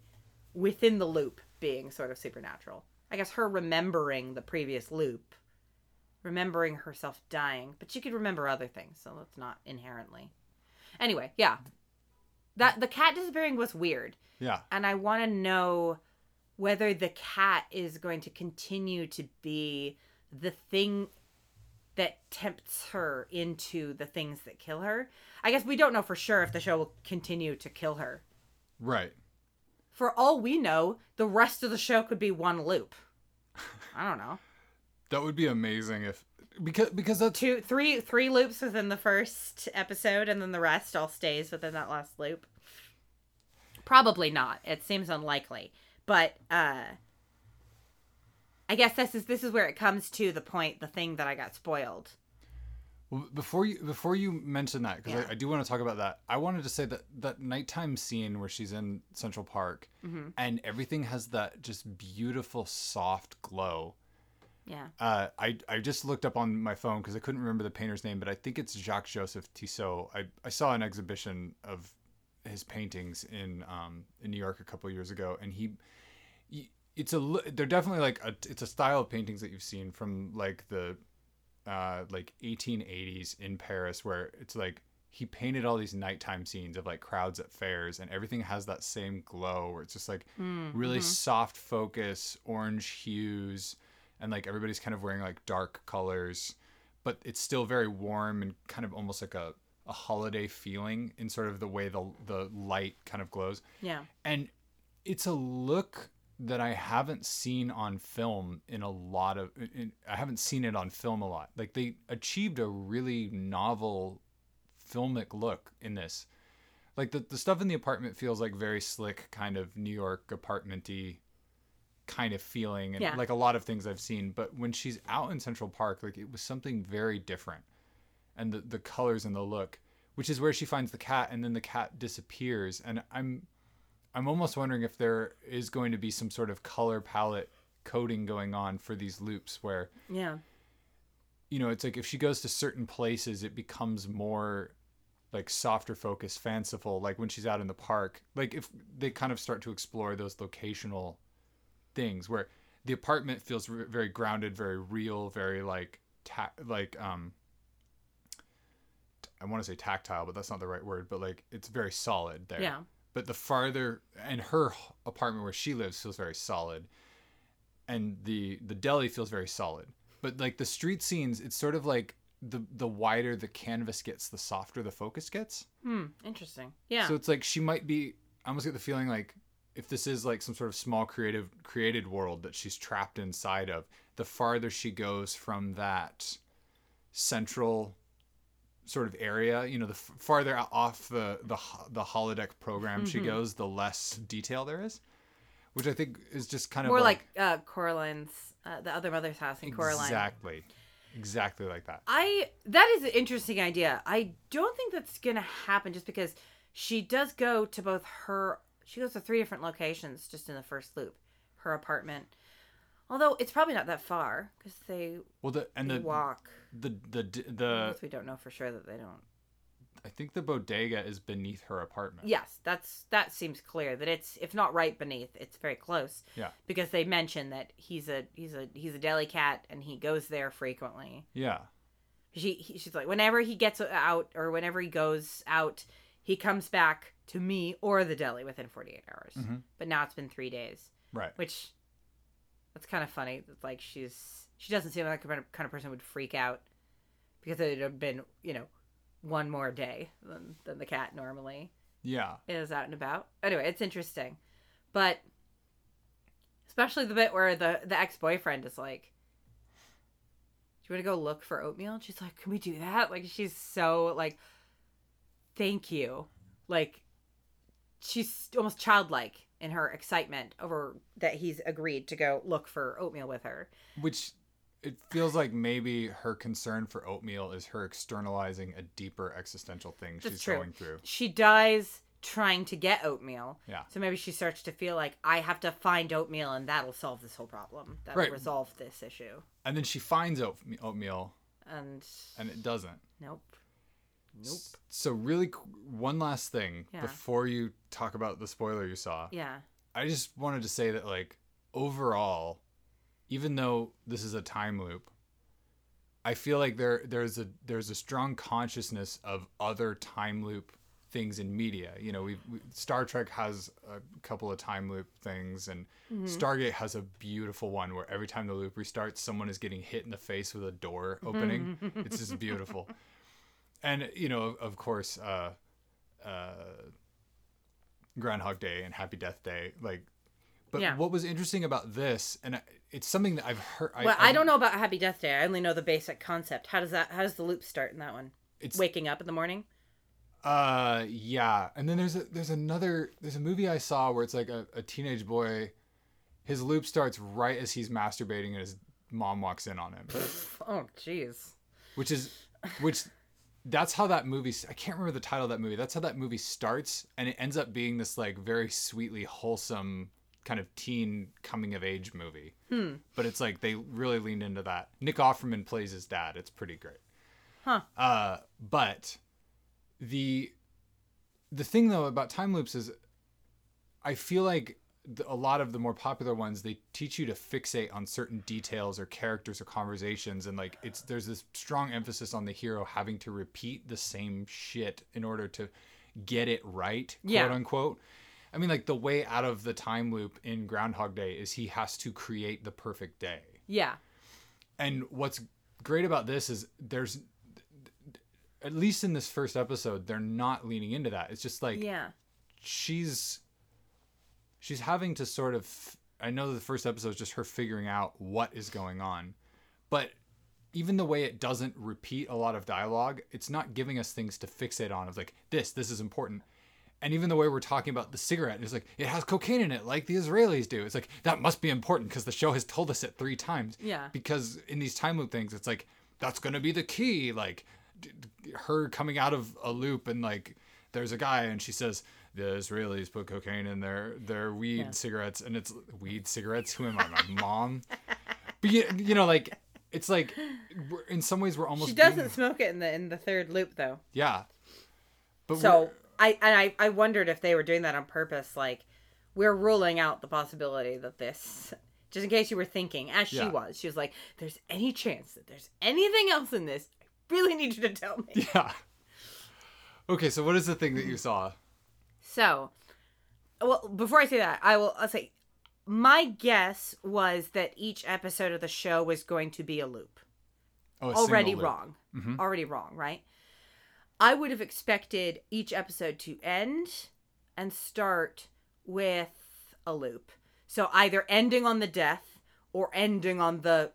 within the loop being sort of supernatural i guess her remembering the previous loop remembering herself dying but she could remember other things so that's not inherently anyway yeah that the cat disappearing was weird yeah. and I want to know whether the cat is going to continue to be the thing that tempts her into the things that kill her. I guess we don't know for sure if the show will continue to kill her. Right. For all we know, the rest of the show could be one loop. I don't know. (laughs) That would be amazing if because because that's Two, three, three loops within the first episode, and then the rest all stays within that last loop. Probably not. It seems unlikely, but uh, I guess this is this is where it comes to the point, the thing that I got spoiled. Well, before you before you mention that because Yeah. I, I do want to talk about that. I wanted to say that that nighttime scene where she's in Central Park Mm-hmm. and everything has that just beautiful soft glow. Yeah. Uh, I I just looked up on my phone because I couldn't remember the painter's name, but I think it's Jacques Joseph Tissot. I, I saw an exhibition of his paintings in um in New York a couple years ago, and he, y- it's a they're definitely like a it's a style of paintings that you've seen from like the uh like 1880s in Paris where it's like he painted all these nighttime scenes of like crowds at fairs and everything has that same glow where it's just like really soft focus orange hues and like everybody's kind of wearing like dark colors but it's still very warm and kind of almost like a, a holiday feeling in sort of the way the the light kind of glows Yeah. and it's a look that I haven't seen on film in a lot of in, I haven't seen it on film a lot. Like they achieved a really novel filmic look in this. Like the the stuff in the apartment feels like very slick kind of New York apartmenty kind of feeling and Yeah. like a lot of things I've seen, but when she's out in Central Park like it was something very different. And the the colors and the look, which is where she finds the cat and then the cat disappears and I'm I'm almost wondering if there is going to be some sort of color palette coding going on for these loops where Yeah. you know it's like if she goes to certain places it becomes more like softer focus fanciful like when she's out in the park like if they kind of start to explore those locational things where the apartment feels r- very grounded very real very like ta- like um I want to say tactile, but that's not the right word. But like, it's very solid there Yeah. But the farther and her apartment where she lives feels very solid and the the deli feels very solid but like the street scenes it's sort of like the the wider the canvas gets the softer the focus gets Hmm. Interesting. Yeah. so it's like she might be i almost get the feeling like if this is like some sort of small creative created world that she's trapped inside of the farther she goes from that central sort of area you know the f- farther off the the the holodeck program she Mm-hmm. goes the less detail there is which i think is just kind of More like, uh, Coraline's, uh, the other mother's house in Coraline. exactly exactly like that I that is an interesting idea. I don't think that's gonna happen just because she does go to both her she goes to three different locations just in the first loop. Her apartment. Although it's probably not that far because they, well the and the walk. the the I the we don't know for sure that they don't. I think the bodega is beneath her apartment. Yes, that's that seems clear that it's if not right beneath, it's very close. Yeah. Because they mention that he's a he's a he's a deli cat and he goes there frequently. Yeah. She he, she's like whenever he gets out or whenever he goes out, he comes back to me or the deli within 48 hours. Mhm. But now it's been 3 days, Right. which that's kind of funny. It's Like she's she doesn't seem like the kind of kind of person would freak out because it would have been, you know, one more day than, than the cat normally Yeah. is out and about. Anyway, it's interesting, but especially the bit where the the ex boyfriend is like, "Do you want to go look for oatmeal?" And she's like, "Can we do that?" Like she's so like, "Thank you," like she's almost childlike in her excitement over that he's agreed to go look for oatmeal with her. Which it feels like maybe her concern for oatmeal is her externalizing a deeper existential thing That's she's true. going through. She dies trying to get oatmeal. Yeah. So maybe she starts to feel like I have to find oatmeal and that'll solve this whole problem. That'll Right. resolve this issue. And then she finds oat- oatmeal And and it doesn't. nope. Nope. So really one last thing Yeah. before you talk about the spoiler you saw. Yeah. I just wanted to say that like overall even though this is a time loop I feel like there there's a there's a strong consciousness of other time loop things in media. You know, we Star Trek has a couple of time loop things and mm-hmm. Stargate has a beautiful one where every time the loop restarts someone is getting hit in the face with a door opening. (laughs) it's just beautiful. And you know, of, course uh uh Groundhog Day and Happy Death Day. Like, but Yeah. what was interesting about this, and it's something that I've heard. well, I, don't know about Happy Death Day. I only know the basic concept. How does that? How does the loop start in that one? It's Waking up in the morning. uh yeah, and then there's a there's another there's a movie I saw where it's like a, a teenage boy, his loop starts right as he's masturbating and his mom walks in on him, (laughs) Oh, jeez. which is which. That's how that movie. I can't remember the title of that movie. That's how that movie starts, and it ends up being this like very sweetly wholesome kind of teen coming of age movie. Hmm. but it's like they really leaned into that. Nick Offerman plays his dad. It's pretty great. Huh. Uh, but the the thing though about time loops is, I feel like a lot of the more popular ones they teach you to fixate on certain details or characters or conversations, and like it's there's this strong emphasis on the hero having to repeat the same shit in order to get it right, quote Yeah. unquote. I mean, like the way out of the time loop in Groundhog Day is he has to create the perfect day. Yeah. And what's great about this is there's, at least in this first episode, they're not leaning into that. It's just like Yeah. she's, she's having to sort of. I know the first episode is just her figuring out what is going on, but even the way it doesn't repeat a lot of dialogue, it's not giving us things to fixate on. Of like this, this is important. And even the way we're talking about the cigarette, it's like it has cocaine in it, like the Israelis do. It's like that must be important because the show has told us it three times. Yeah. Because in these time loop things, it's like that's gonna be the key. Like d- d- her coming out of a loop and like there's a guy and she says the Israelis put cocaine in their their weed Yeah. cigarettes and it's weed cigarettes. Who am I, my mom? (laughs) But you, you know, like it's like in some ways we're almost She doesn't smoke it in the in the third loop though. yeah. But So we're- I and I I wondered if they were doing that on purpose. Like we're ruling out the possibility that this. Just in case you were thinking, as she Yeah. was, she was like, "There's any chance that there's anything else in this? I really need you to tell me." (laughs) yeah. Okay, so what is the thing that you saw? So, well, before I say that, I will. I'll say, my guess was that each episode of the show was going to be a loop. Oh, a Already loop. wrong. Mhm. Already wrong, right? I would have expected each episode to end and start with a loop. So either ending on the death or ending on the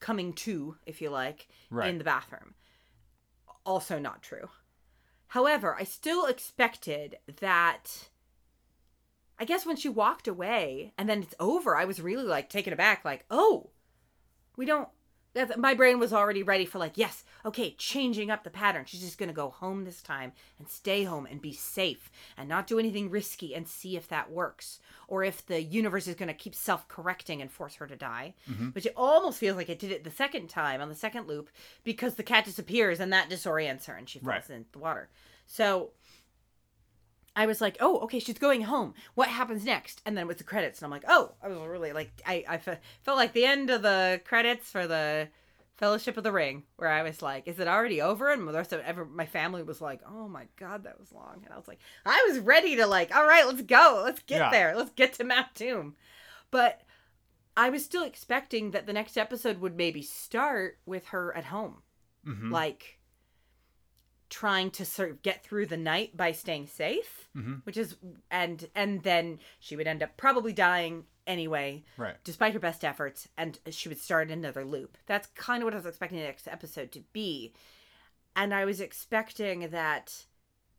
coming to, if you like, Right. in the bathroom. Also not true. However, I still expected that. I guess when she walked away and then it's over, I was really like taken aback, like, oh, we don't that's, my brain was already ready for like, yes, okay, changing up the pattern. She's just gonna go home this time and stay home and be safe and not do anything risky and see if that works or if the universe is gonna keep self-correcting and force her to die. Mm-hmm. Which it almost feels like it did it the second time on the second loop because the cat disappears and that disorients her and she falls Right. in the water. So I was like, oh, okay, she's going home. What happens next? And then with the credits, and I'm like, oh, I was really like, I, I fe- felt like the end of the credits for the Fellowship of the Ring, where I was like, is it already over? And the rest of ever, my family was like, oh my God, that was long. And I was like, I was ready to like, all right, let's go. Let's get Yeah. there. Let's get to Mount Doom. But I was still expecting that the next episode would maybe start with her at home hmm like trying to sort of get through the night by staying safe Mhm. which is and and then she would end up probably dying anyway Right. despite her best efforts and she would start another loop that's kind of what i was expecting the next episode to be and i was expecting that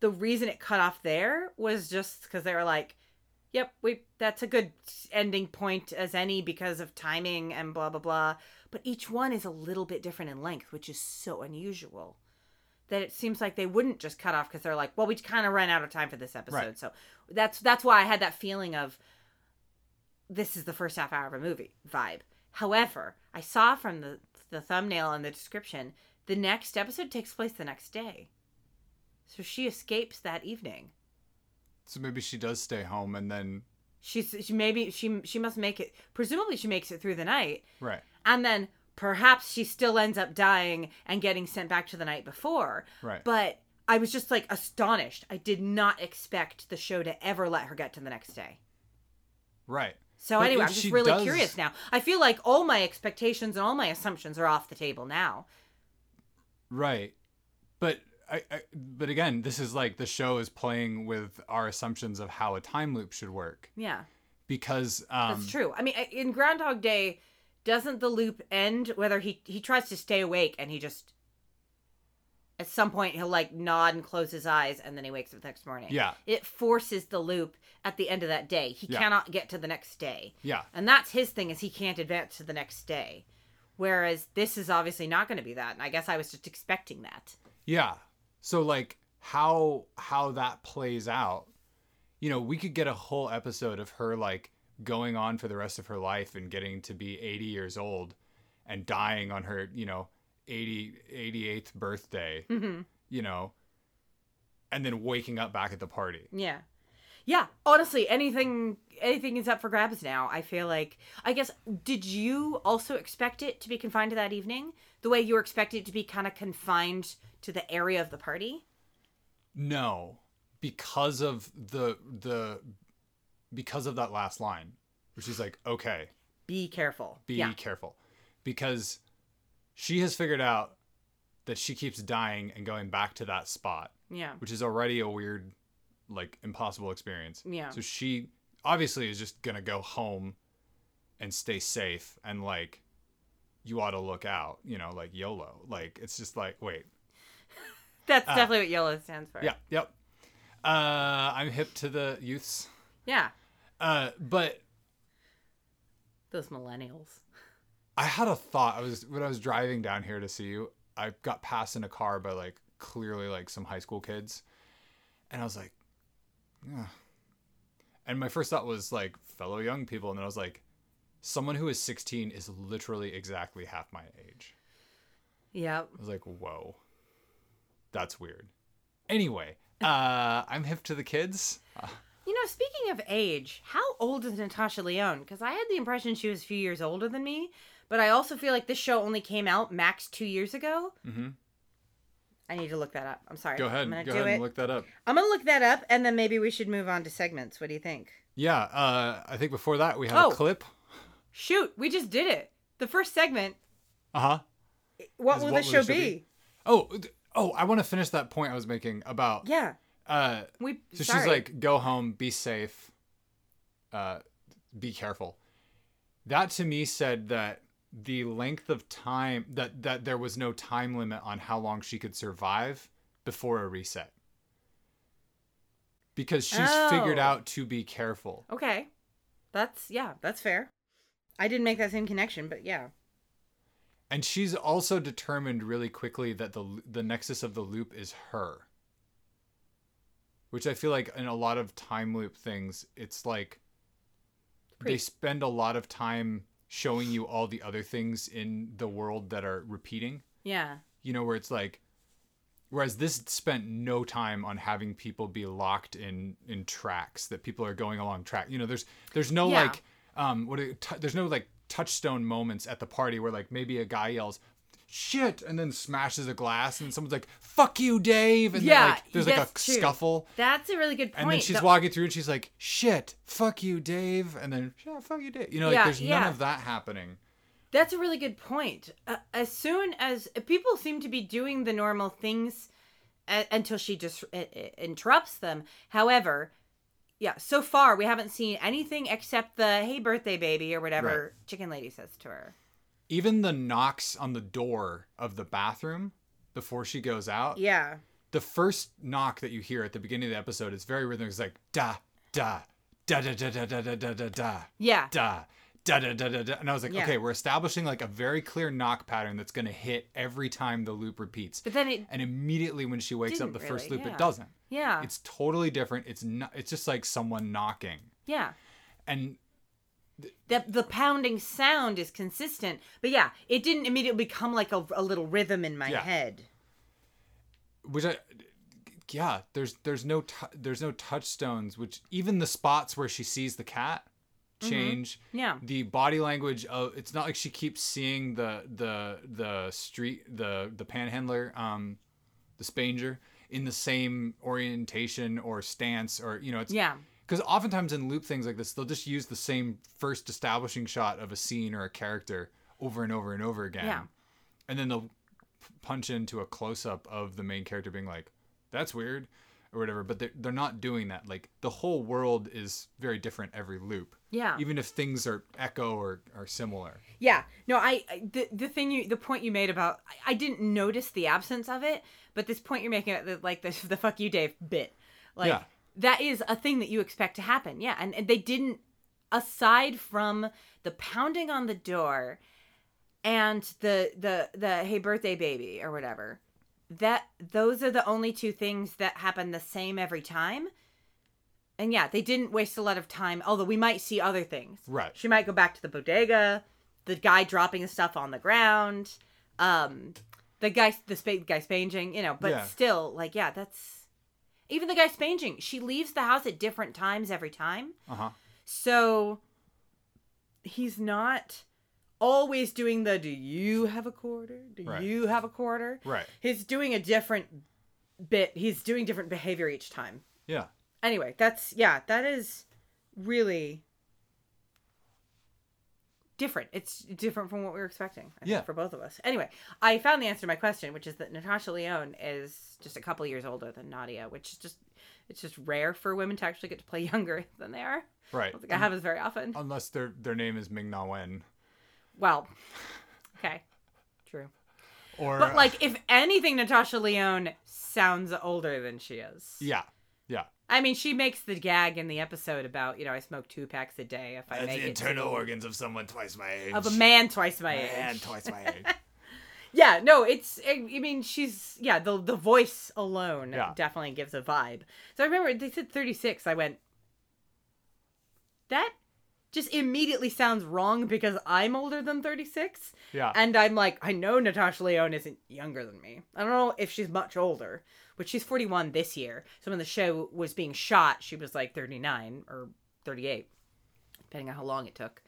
the reason it cut off there was just because they were like yep we that's a good ending point as any because of timing and blah blah blah but each one is a little bit different in length which is so unusual that it seems like they wouldn't just cut off because they're like well we kind of ran out of time for this episode. Right. so that's that's why i had that feeling of this is the first half hour of a movie vibe. However i saw from the the thumbnail and the description the next episode takes place the next day. So she escapes that evening. So maybe she does stay home and then she's she maybe she she must make it presumably she makes it through the night. Right. and then perhaps she still ends up dying and getting sent back to the night before. Right. but i was just like astonished. I did not expect the show to ever let her get to the next day. Right. so But anyway i'm just really does- curious now. I feel like all my expectations and all my assumptions are off the table now. Right. But I, I but again, this is like the show is playing with our assumptions of how a time loop should work. Yeah. Because um that's true. I mean in groundhog day doesn't the loop end whether he he tries to stay awake and he just at some point he'll like nod and close his eyes and then he wakes up the next morning Yeah. it forces the loop at the end of that day he Yeah. cannot get to the next day Yeah. and that's his thing is he can't advance to the next day whereas this is obviously not going to be that and i guess i was just expecting that Yeah. So like how how that plays out, you know, we could get a whole episode of her like going on for the rest of her life and getting to be 80 years old and dying on her, you know, 80 88th birthday, mm-hmm. you know, and then waking up back at the party. Yeah. Yeah, honestly, anything anything is up for grabs now. I feel like I guess did you also expect it to be confined to that evening? The way you were expecting it to be kind of confined to the area of the party? No, because of the the because of that last line, which is like, okay, Be careful. be yeah. careful because she has figured out that she keeps dying and going back to that spot Yeah. which is already a weird like impossible experience Yeah. so she obviously is just gonna go home and stay safe and like you ought to look out you know like yolo like it's just like wait (laughs) That's uh, definitely what YOLO stands for. yeah yep uh i'm hip to the youths Yeah. Uh but Those millennials. I had a thought. I was when I was driving down here to see you. I got passed in a car by like clearly like some high school kids, and I was like, yeah. And my first thought was like fellow young people, and then I was like, someone who is 16 is literally exactly half my age. Yep. I was like, whoa, that's weird. Anyway, uh, I'm hip to the kids. You know, speaking of age, how old is Natasha Lyonne? Because I had the impression she was a few years older than me, but I also feel like this show only came out max two years ago. mhm. I need to look that up. I'm sorry. Go ahead, I'm gonna go do ahead it. and look that up. I'm gonna look that up, and then maybe we should move on to segments. What do you think? Yeah, uh, I think before that we have Oh. a clip. Shoot, we just did it. The first segment. Uh huh. What will what the will show the show be? be? Oh, oh, I want to finish that point I was making about. Yeah, Uh, we. so sorry. she's like, go home, be safe, uh, be careful. That to me said that the length of time that that there was no time limit on how long she could survive before a reset. Because she's figured Oh. out to be careful. okay, that's yeah, that's fair. I didn't make that same connection, but yeah. And she's also determined really quickly that the the nexus of the loop is her. Which I feel like in a lot of time loop things, it's like they spend a lot of time showing you all the other things in the world that are repeating. Yeah. You know, where it's like whereas this spent no time on having people be locked in in tracks that people are going along track. You know, there's there's no Yeah. like um what it- t- there's no like touchstone moments at the party where like maybe a guy yells shit and then smashes a glass and someone's like fuck you Dave and Yeah, then like there's like a true. scuffle That's a really good point. and then she's The- walking through and she's like shit fuck you Dave and then yeah fuck you Dave you know like Yeah, there's none of that happening That's a really good point. Uh, as soon as people seem to be doing the normal things a- until she just uh, uh, interrupts them. However, yeah, so far we haven't seen anything except the "Hey, birthday baby" or whatever Chicken Lady says to her. Even the knocks on the door of the bathroom before she goes out Yeah, the first knock that you hear at the beginning of the episode is very rhythmic. It's like da da da da da da da da da da da yeah, da da da da da da. And I was like, Yeah. okay, we're establishing like a very clear knock pattern that's gonna hit every time the loop repeats. but then it, And immediately when she wakes up the first really, loop, yeah. it doesn't. yeah, It's totally different. It's not. It's just like someone knocking. yeah. And The the pounding sound is consistent, but yeah, it didn't immediately become like a, a little rhythm in my Yeah. head. which I, yeah, there's there's no tou there's no touchstones. Which even the spots where she sees the cat change. Yeah, the body language of it's not like she keeps seeing the the the street the the panhandler um the spanger in the same orientation or stance or you know it's yeah, because oftentimes in loop things like this they'll just use the same first establishing shot of a scene or a character over and over and over again Yeah. and then they'll punch into a close-up of the main character being like that's weird or whatever but they're, they're not doing that like the whole world is very different every loop yeah. even if things are echo or are similar. Yeah. No, I I- the the thing you the point you made about I, I didn't notice the absence of it, but this point you're making like the the fuck you Dave bit. Like Yeah. That is a thing that you expect to happen. Yeah, and, and they didn't aside from the pounding on the door and the the the hey birthday baby or whatever. That those are the only two things that happen the same every time. And yeah, they didn't waste a lot of time, although we might see other things. Right. She might go back to the bodega, the guy dropping his stuff on the ground, um, the guy, the spa- guy spanging, you know, but Yeah. still, like, yeah, that's even the guy spanging. She leaves the house at different times every time, Uh huh. so he's not always doing the "Do you have a quarter? Do Right. you have a quarter?" Right. He's doing a different bit. He's doing different behavior each time. Yeah. Anyway, that's yeah, that is really different. It's different from what we were expecting. I think, Yeah. for both of us. Anyway, I found the answer to my question, which is that Natasha Lyonne is just a couple years older than Nadia, which is just it's just rare for women to actually get to play (laughs) younger than they are. I Right. don't think I have this very often. Unless their their name is Ming Na Wen. Well, okay, true. Or But like, uh, if anything, Natasha Lyonne sounds older than she is. yeah. Yeah. I mean, she makes the gag in the episode about you know I smoke two packs a day if I make it to the- organs of someone twice my age. of a man twice my age. Man twice my age. (laughs) Yeah, no, it's. I I mean, she's yeah. The the voice alone Yeah. definitely gives a vibe. So I remember they said thirty six. I went. That just immediately sounds wrong because I'm older than thirty six, Yeah. and I'm like, I know Natasha Lyonne isn't younger than me. I don't know if she's much older, but she's forty one this year. So when the show was being shot, she was like thirty nine or thirty eight, depending on how long it took.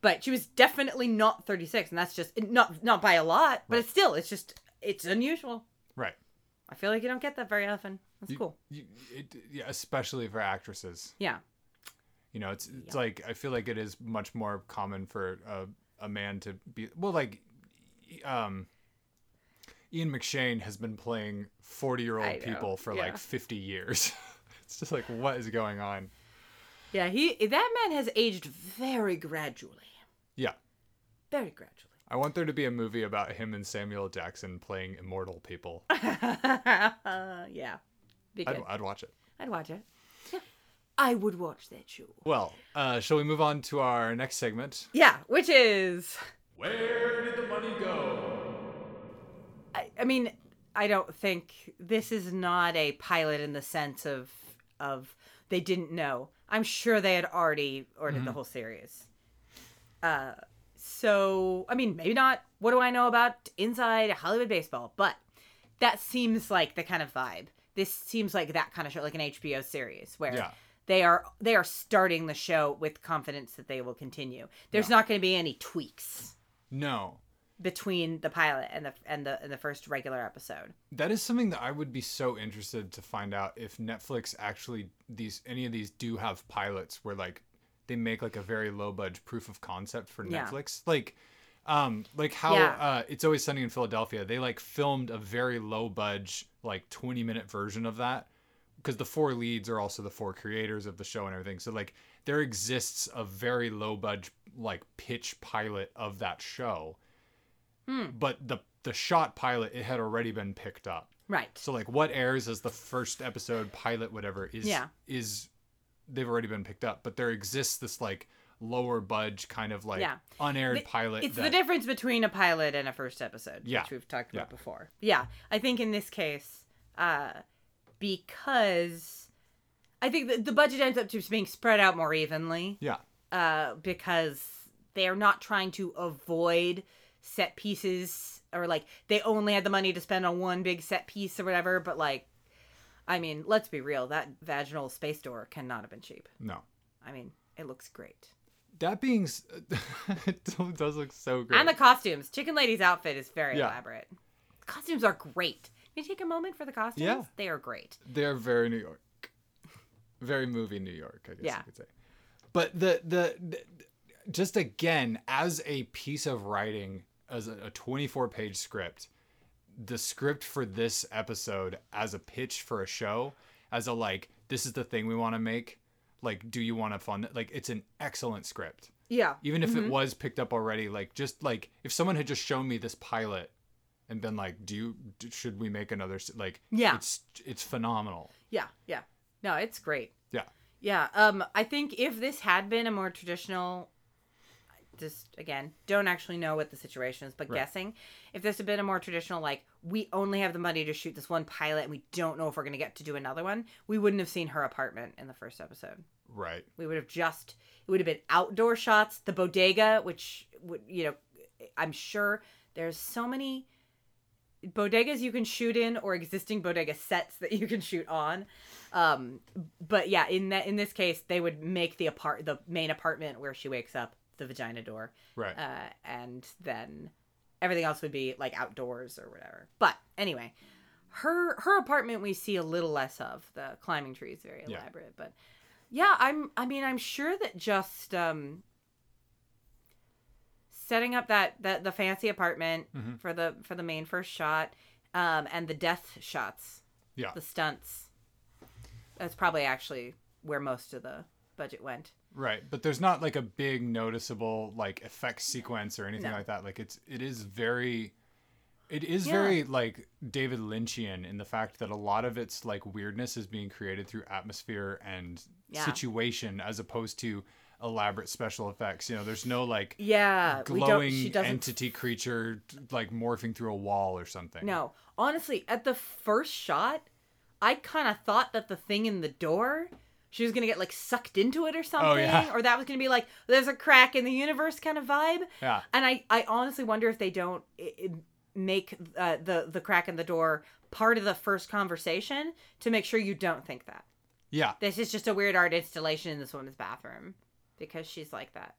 But she was definitely not 36, and that's just not not by a lot, but it's still it's just it's unusual. right. I feel like you don't get that very often. That's You- cool. You, it, yeah, especially for actresses. Yeah, You know, it's it's Yeah. like I feel like it is much more common for a, a man to be well, like, um, Ian McShane has been playing 40 year old people for yeah. like fifty years. (laughs) it's just like what is going on? yeah. He that man has aged very gradually, Yeah, very gradually. I want there to be a movie about him and Samuel Jackson playing immortal people. (laughs) yeah, be I'd, good. I'd watch it. I'd watch it. I would watch that show. Well, uh, shall we move on to our next segment? Yeah, which is Where did the money go? I, I mean, I don't think this is not a pilot in the sense of of they didn't know. I'm sure they had already ordered the whole series. Uh, so I mean, maybe not. What do I know about inside Hollywood baseball? But that seems like the kind of vibe. This seems like that kind of show, like an HBO series where Yeah. they are they are starting the show with confidence that they will continue. There's not going to be any tweaks No. Between the pilot and the and the and the first regular episode. That is something that I would be so interested to find out if Netflix actually these any of these do have pilots where like they make like a very low budget proof of concept for Yeah. Netflix. Like um like how Yeah. uh it's always sunny in Philadelphia. They like filmed a very low budget like 20 minute version of that because the four leads are also the four creators of the show and everything. So like there exists a very low budget like pitch pilot of that show. Hmm. But the the shot pilot it had already been picked up. Right. So like what airs as the first episode pilot whatever is Yeah. is they've already been picked up, but there exists this like lower budge kind of like Yeah. unaired pilot It's that the difference between a pilot and a first episode, Yeah. which we've talked about Yeah. before. Yeah, I think in this case, uh, because I think the, the budget ends up just being spread out more evenly. Yeah. Uh, because they're not trying to avoid set pieces or like they only had the money to spend on one big set piece or whatever. But like, I mean, let's be real. That vaginal space door cannot have been cheap. No. I mean, it looks great. That being s- (laughs) it does look so great. And the costumes. Chicken Lady's outfit is very Yeah. elaborate. Costumes are great. Can you take a moment for the costumes? Yeah. They are great. They're very New York. Very movie New York, I guess Yeah. you could say. But the, the the just again as a piece of writing as a 24 page script, the script for this episode as a pitch for a show, as a like this is the thing we want to make, like do you want to fund it? Like it's an excellent script. Yeah. Even if it was picked up already, like just like if someone had just shown me this pilot and been like, "Do you should we make another like Yeah. it's it's phenomenal. Yeah. Yeah. No, it's great. Yeah. Yeah. Um, I think if this had been a more traditional just again, don't actually know what the situation is, but Right. guessing. If this had been a more traditional, like, we only have the money to shoot this one pilot and we don't know if we're gonna get to do another one, we wouldn't have seen her apartment in the first episode. Right. We would have just it would have been outdoor shots, the bodega, which would you know, I'm sure there's so many bodegas you can shoot in or existing bodega sets that you can shoot on. Um, but yeah, in that in this case, they would make the apart the main apartment where she wakes up the vagina door, Right. uh, and then everything else would be like outdoors or whatever. But anyway, her her apartment we see a little less of. The climbing tree is very Yeah. elaborate, but yeah, I'm I mean I'm sure that just um setting up that that the fancy apartment Mhm. for the for the main first shot um and the death shots Yeah. the stunts that's probably actually where most of the budget went Right, but there's not like a big noticeable like effect sequence or anything No. like that. Like it's it is very it is Yeah. very like David Lynchian in the fact that a lot of its like weirdness is being created through atmosphere and Yeah. situation as opposed to elaborate special effects. You know, there's no like yeah glowing entity creature like morphing through a wall or something. no honestly at the first shot i kind of thought that the thing in the door she was gonna get like sucked into it or something Oh, yeah. or that was gonna be like there's a crack in the universe kind of vibe Yeah. and I, I honestly wonder if they don't make uh, the the crack in the door part of the first conversation to make sure you don't think that Yeah. this is just a weird art installation in this woman's bathroom because she's like that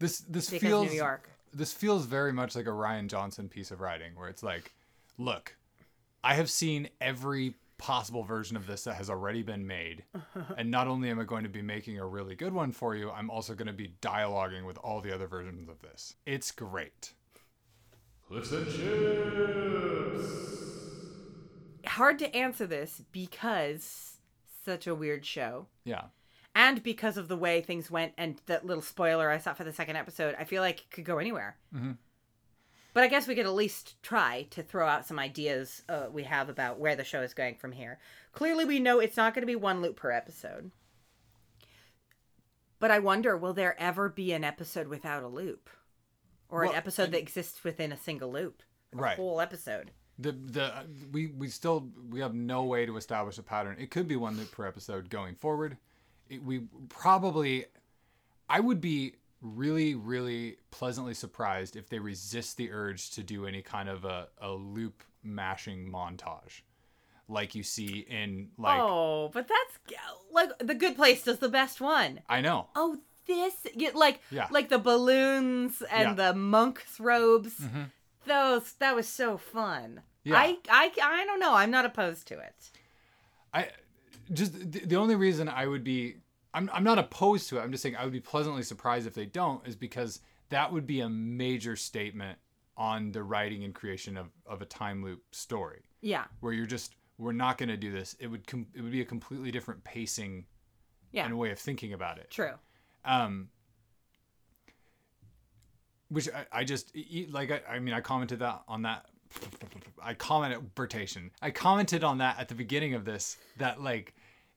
This this because feels New York. this feels very much like a Rian Johnson piece of writing where it's like, look, I have seen every possible version of this that has already been made. (laughs) and not only am I going to be making a really good one for you, I'm also going to be dialoguing with all the other versions of this. It's great. Clips and chips. Hard to answer this because such a weird show. Yeah. And because of the way things went and that little spoiler I saw for the second episode, I feel like it could go anywhere. Mhm. But I guess we could at least try to throw out some ideas uh, we have about where the show is going from here. Clearly, we know it's not going to be one loop per episode. But I wonder, will there ever be an episode without a loop? Or Well, an episode and- that exists within a single loop? A Right. whole episode. the the we we still we have no way to establish a pattern. It could be one loop per episode going forward. It, we probably, I would be really really pleasantly surprised if they resist the urge to do any kind of a, a loop mashing montage, like you see in like oh, but that's like the Good Place does the best one. I know Oh, this like Yeah. like the balloons and Yeah. the monk's robes. Mhm. Those that was so fun. Yeah. I I I don't know. I'm not opposed to it. I just the, the only reason I would be I'm I'm not opposed to it. I'm just saying I would be pleasantly surprised if they don't is because that would be a major statement on the writing and creation of, of a time loop story Yeah. where you're just we're not going to do this. It would com- it would be a completely different pacing Yeah. and way of thinking about it. True. Um which I, I just like I, I mean I commented that on that I commented Bertation. I commented on that at the beginning of this that like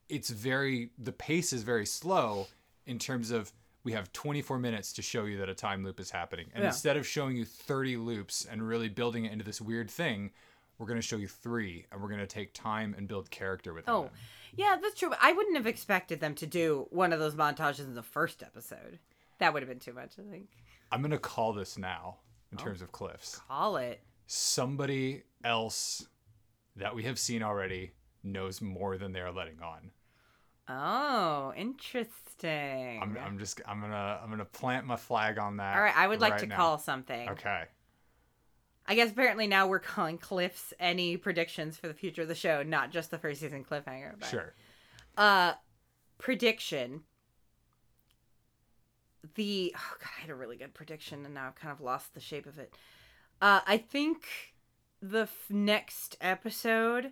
it's very the pace is very slow in terms of we have 24 minutes to show you that a time loop is happening. And Yeah. instead of showing you 30 loops and really building it into this weird thing, we're going to show you 3 and we're going to take time and build character within Oh, it. yeah, that's true. I wouldn't have expected them to do one of those montages in the first episode. That would have been too much, I think. I'm going to call this now in Oh. terms of cliffs. Call it. somebody else that we have seen already knows more than they're letting on. Oh, interesting. I'm, I'm just I'm gonna I'm gonna plant my flag on that. All right, I would like right to now. call something. Okay. I guess apparently now we're calling Cliff's any predictions for the future of the show, not just the first season cliffhanger. But, Sure. Uh, prediction. The oh god, I had a really good prediction, and now I've kind of lost the shape of it. Uh, I think the f- next episode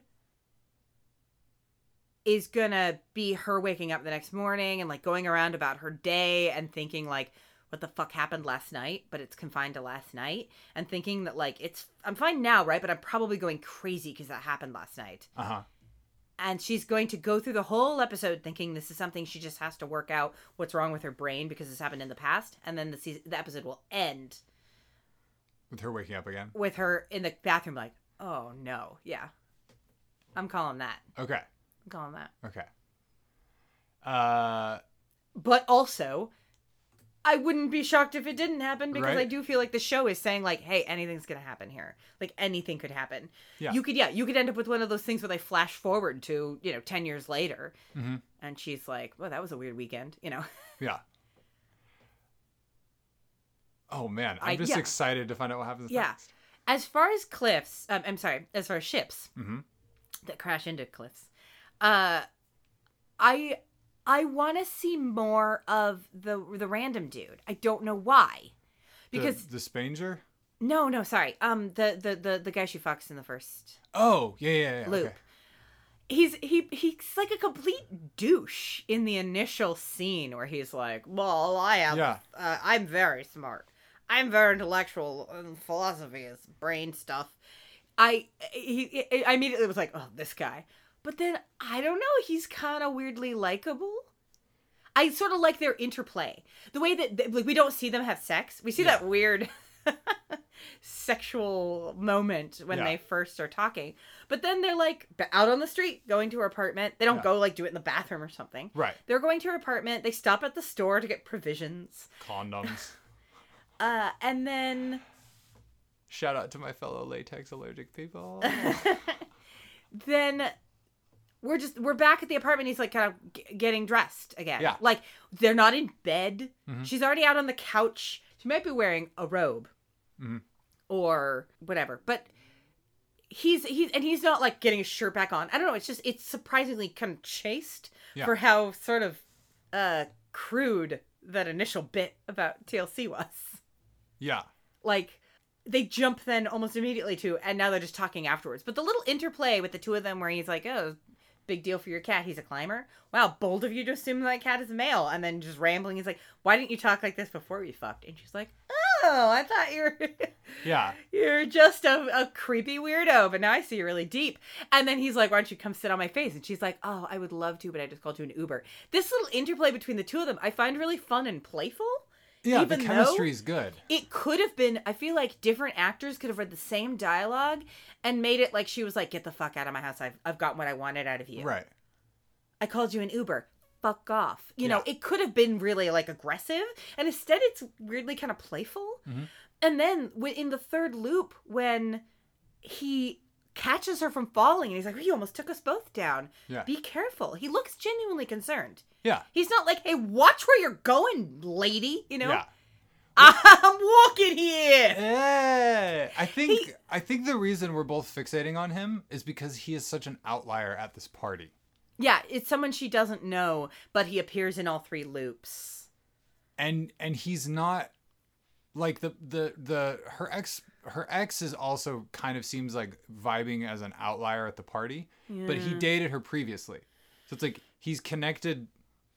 is gonna be her waking up the next morning and like going around about her day and thinking like what the fuck happened last night but it's confined to last night and thinking that like it's i'm fine now right but i'm probably going crazy because that happened last night Uh huh. and she's going to go through the whole episode thinking this is something she just has to work out what's wrong with her brain because this happened in the past and then the season, the episode will end With her waking up again. with her in the bathroom like oh no yeah i'm calling that Okay. I'm calling that Okay. Uh. but also i wouldn't be shocked if it didn't happen because Right. i do feel like the show is saying like hey anything's gonna happen here like anything could happen Yeah. you could yeah you could end up with one of those things where they flash forward to you know 10 years later mhm. and she's like well that was a weird weekend you know (laughs) Yeah. Oh man, I'm I- just yeah. excited to find out what happens Yeah. next. as far as cliffs um, i'm sorry as far as ships Mhm. that crash into cliffs uh i i want to see more of the the random dude i don't know why because the, the Spanger. no no sorry um the the the, the guy she fucks in the first Oh yeah yeah yeah. loop Okay. he's he he's like a complete douche in the initial scene where he's like well i am Yeah. uh, i'm very smart i'm very intellectual and philosophy is brain stuff i he, he i immediately was like oh this guy but then i don't know he's kind of weirdly likable i sort of like their interplay the way that like we don't see them have sex we see Yeah. that weird (laughs) sexual moment when Yeah. they first are talking but then they're like out on the street going to her apartment they don't Yeah. go like do it in the bathroom or something Right. they're going to her apartment they stop at the store to get provisions Condoms. (laughs) uh and then Shout out to my fellow latex allergic people. (laughs) then we're just we're back at the apartment he's like kind of g- getting dressed again Yeah. like they're not in bed Mhm. she's already out on the couch she might be wearing a robe Mhm. or whatever but he's he's and he's not like getting his shirt back on i don't know it's just it's surprisingly kind of chaste Yeah. for how sort of uh crude that initial bit about tlc was yeah. like they jump then almost immediately to and now they're just talking afterwards but the little interplay with the two of them where he's like oh big deal for your cat. He's a climber. Wow bold of you to assume that cat is a male. And then just rambling. He's like why didn't you talk like this before we fucked? And she's like oh i thought you were (laughs) Yeah. you're just a, a creepy weirdo but now i see you're really deep. And then he's like why don't you come sit on my face? And she's like oh i would love to but i just called you an uber. This little interplay between the two of them i find really fun and playful Yeah, Even the chemistry is good. it could have been i feel like different actors could have read the same dialogue and made it like she was like get the fuck out of my house i've, I've got what i wanted out of you Right. i called you an uber fuck off you know it could have been really like aggressive and instead it's weirdly kind of playful Mhm. and then in the third loop when he catches her from falling and he's like you almost took us both down Yeah. be careful he looks genuinely concerned Yeah. he's not like hey watch where you're going lady you know Yeah. (laughs) i'm walking here Eh, I think He- I think the reason we're both fixating on him is because he is such an outlier at this party. Yeah, it's someone she doesn't know, but he appears in all three loops. and and he's not like the the the her ex her ex is also kind of seems like vibing as an outlier at the party but he dated her previously so it's like he's connected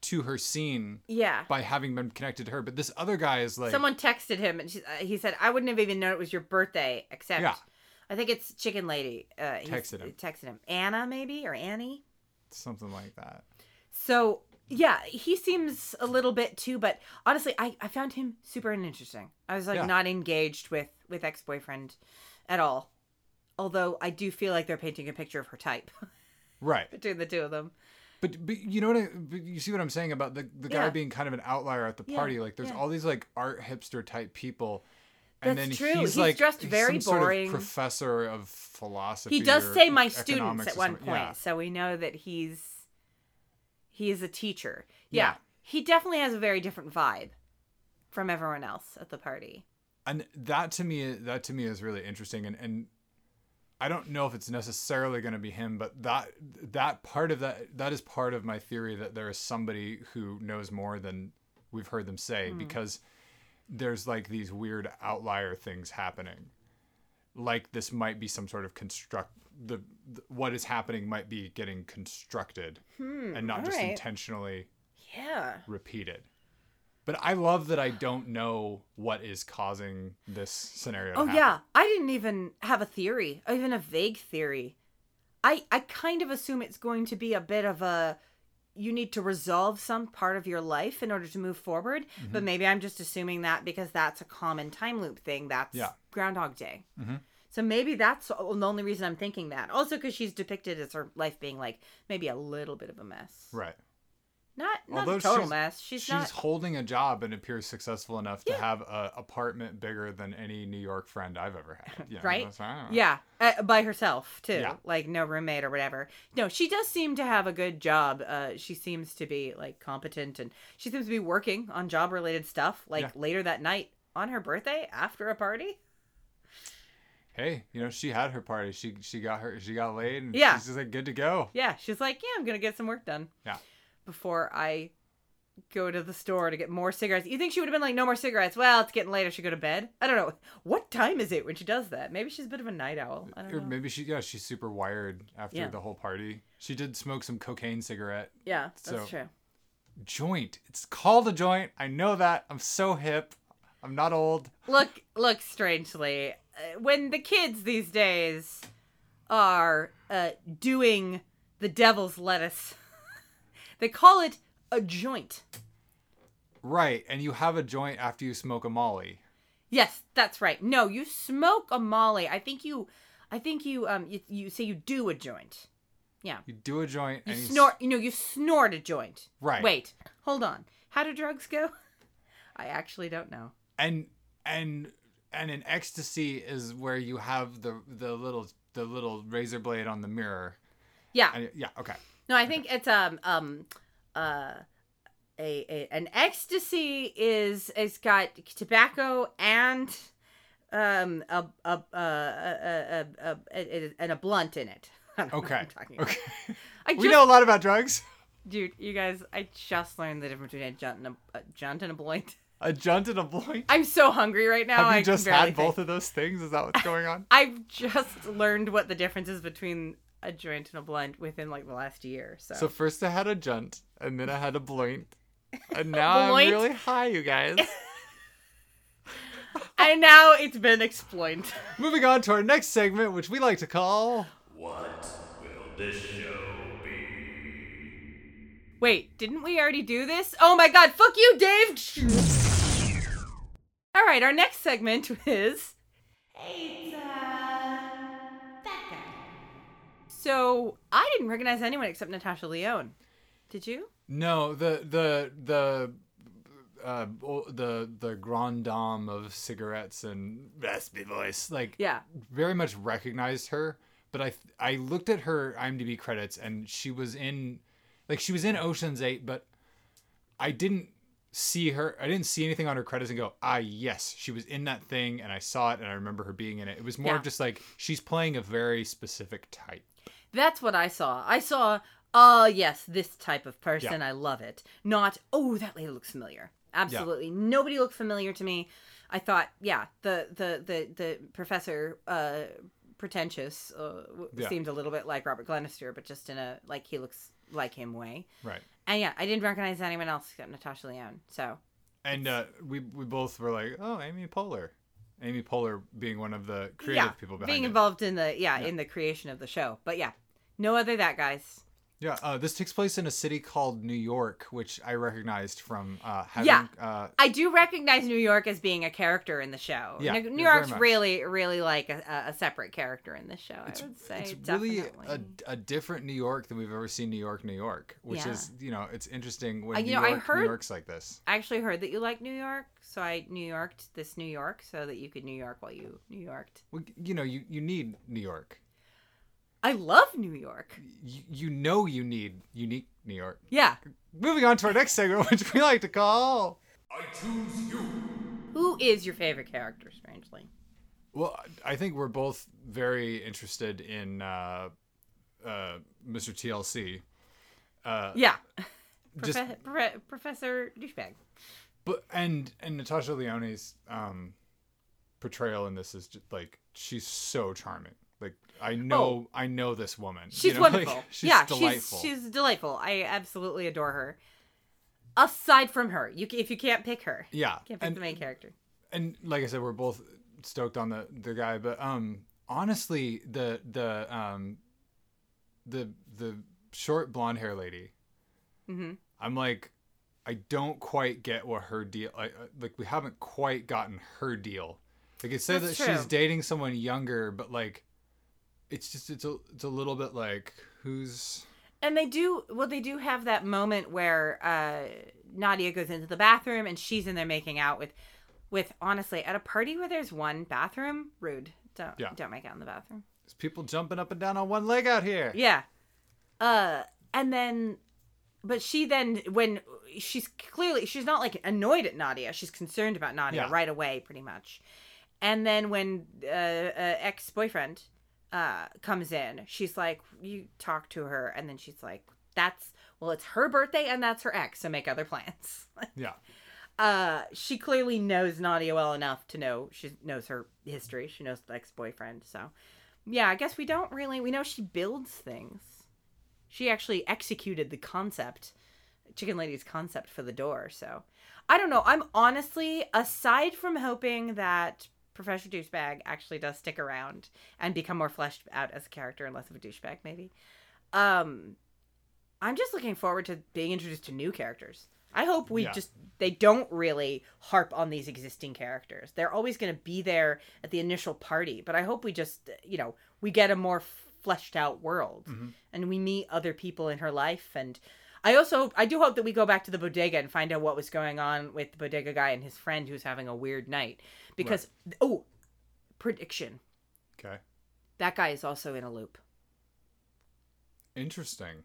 to her scene Yeah. by having been connected to her but this other guy is like Someone texted him and she, uh, he said, I wouldn't have even known it was your birthday, except Yeah. I think it's Chicken Lady. Uh, Texted him. Texted him. Anna, maybe? Or Annie? something like that So, yeah, he seems a little bit too, but honestly, I, I found him super uninteresting. I was like Yeah. not engaged with, with ex boyfriend at all. Although I do feel like they're painting a picture of her type (laughs) right between the two of them. but, but you know what I, but you see what i'm saying about the the guy Yeah. being kind of an outlier at the Yeah, party like there's yeah. all these like art hipster type people That's and then true. he's, He's like dressed he's very boring. sort of professor of philosophy He does say my students at one point, Yeah. so we know that he's he is a teacher. Yeah. Yeah. He definitely has a very different vibe from everyone else at the party. And that to me that to me is really interesting and and I don't know if it's necessarily going to be him but that that part of that that is part of my theory that there is somebody who knows more than we've heard them say hmm. because there's like these weird outlier things happening like this might be some sort of construct the, the what is happening might be getting constructed hmm, and not just alright. intentionally Yeah. repeated. But I love that I don't know what is causing this scenario. Oh happen. yeah, I didn't even have a theory, even a vague theory. I I kind of assume it's going to be a bit of a you need to resolve some part of your life in order to move forward, Mm-hmm. but maybe I'm just assuming that because that's a common time loop thing. That's Yeah. Groundhog Day. Mhm. So maybe that's the only reason I'm thinking that. Also, because she's depicted as her life being like maybe a little bit of a mess. Right. Not not Although a total she's- mess. She's, She's, not. holding a job and appears successful enough to have an apartment bigger than any New York friend I've ever had. (laughs) You know, Right? that's- I don't know. Yeah, uh, by herself too. Yeah. Like no roommate or whatever. No, she does seem to have a good job. Uh, she seems to be like competent, and she seems to be working on job related stuff. Like Yeah. later that night on her birthday after a party. Hey, you know, she had her party. She she got her she got laid and Yeah. she's just like good to go. Yeah, she's like, yeah, I'm gonna get some work done. Yeah. Before I go to the store to get more cigarettes. You think she would have been like, no more cigarettes? Well, it's getting late. I should go to bed. I don't know. What time is it when she does that? Maybe she's a bit of a night owl. I don't Or know. maybe she yeah, she's super wired after Yeah. the whole party. She did smoke some cocaine cigarette. Yeah, that's So- true. Joint. It's called a joint. I know that. I'm so hip. I'm not old. look look strangely uh, when the kids these days are uh, doing the devil's lettuce they call it a joint. Right, and you have a joint after you smoke a molly. yes that's right. No you smoke a molly. I think you i think you um you, you say you do a joint. Yeah. You do a joint you and you s- snort you know you snort a joint. Right. wait hold on. How do drugs go? (laughs) I actually don't know. And and and an ecstasy is where you have the the little the little razor blade on the mirror. yeah. And, yeah, okay. No, I think it's um um uh a, a an ecstasy is it's got tobacco and um a a a a, a, a, and a blunt in it. (laughs) I don't know what Okay. I'm talking about. Okay. (laughs) I we know a lot about drugs. dude, you guys, I just learned the difference between a junt and a, a junt and a blunt. A junt and a blunt. I'm so hungry right now. Have I you can just had both think. of those things? Is that what's going on? (laughs) I've just learned what the difference is between a joint and a blunt within like the last year. So, So first I had a junt, and then I had a blunt, and (laughs) now I'm really high, you guys. (laughs) and now it's been exploited. Moving on to our next segment, which we like to call. What will this show be? Wait, didn't we already do this? Oh my god, fuck you, Dave! All right, our next segment (laughs) is. Hey, So I didn't recognize anyone except Natasha Lyonne. Did you? No, the the the uh the the grand dame of cigarettes and raspy voice like Yeah. very much recognized her but i i looked at her imdb credits and she was in like she was in oceans 8 but i didn't see her i didn't see anything on her credits and go ah yes she was in that thing and i saw it and i remember her being in it it was more Yeah. of just like she's playing a very specific type That's what I saw. I saw, uh, yes, this type of person. Yeah. I love it. Not, oh, that lady looks familiar. Absolutely. Nobody looked familiar to me. I thought, yeah, the the the the professor, uh, pretentious, uh, Yeah. seemed a little bit like Robert Glenister, but just in a like he looks like him way. right And yeah, I didn't recognize anyone else except Natasha Lyonne. So and uh we we both were like oh amy poehler amy poehler being one of the creative yeah, people behind being it. involved in the yeah, Yeah. in the creation of the show. But yeah, no other that guys. Yeah, uh, this takes place in a city called New York, which I recognized from uh, having. Yeah. Uh, I do recognize New York as being a character in the show. Yeah, New, New York's really, really like a, a separate character in this show. I would say it's definitely. really a, a different New York than we've ever seen New York, New York, which Yeah. is you know it's interesting when Uh, New you know, I heard- New York's like this. I actually heard that you like New York, so I New Yorked this New York so that you could New York while you New Yorked. Well, you know, you you need New York. I love New York. You, you know you need unique New York. Yeah. Moving on to our next segment, (laughs) which we like to call. I choose you. Who is your favorite character? Strangely. Well, I think we're both very interested in uh, uh, Mr. TLC. Uh, Yeah. (laughs) just Profe- Profe- Professor douchebag. but and and Natasha Lyonne's um portrayal in this is just like she's so charming. Like I know I know this woman. you Oh. She's (laughs) like, wonderful. she's yeah, delightful. she's she's delightful. I absolutely adore her. Aside from her, you if you can't pick her, yeah, can't pick and the main character. and like I said, we're both stoked on the the guy, but um honestly, the the um the the short blonde hair lady, Mm-hmm. I'm like. I don't quite get what her deal. Like, like we haven't quite gotten her deal. Like it says that That's she's dating someone younger, but like, it's just it's a it's a little bit like who's And they do well. They do have that moment where uh, Nadia goes into the bathroom and she's in there making out with, with honestly at a party where there's one bathroom. Rude. Don't Yeah. don't make out in the bathroom. there's people jumping up and down on one leg out here. Yeah. Uh, and then, but she then when she's clearly she's not like annoyed at Nadia. She's concerned about Nadia Yeah. right away, pretty much. And then when uh, uh ex boyfriend uh comes in, she's like, "You talk to her," and then she's like, "That's well, it's her birthday, and that's her ex, so make other plans." (laughs) Yeah. uh she clearly knows Nadia well enough to know she knows her history. She knows the ex-boyfriend, so yeah, I guess we don't really we know she builds things. She actually executed the concept, Chicken Lady's concept for the door, so I don't know. I'm honestly aside from hoping that Professor Douchebag actually does stick around and become more fleshed out as a character and less of a douchebag, maybe. Um, I'm just looking forward to being introduced to new characters. I hope we Yeah. just they don't really harp on these existing characters. They're always going to be there at the initial party, but I hope we just you know we get a more fleshed out world Mhm. and we meet other people in her life and I also I do hope that we go back to the bodega and find out what was going on with the bodega guy and his friend who's having a weird night because oh prediction Okay. that guy is also in a loop. Interesting.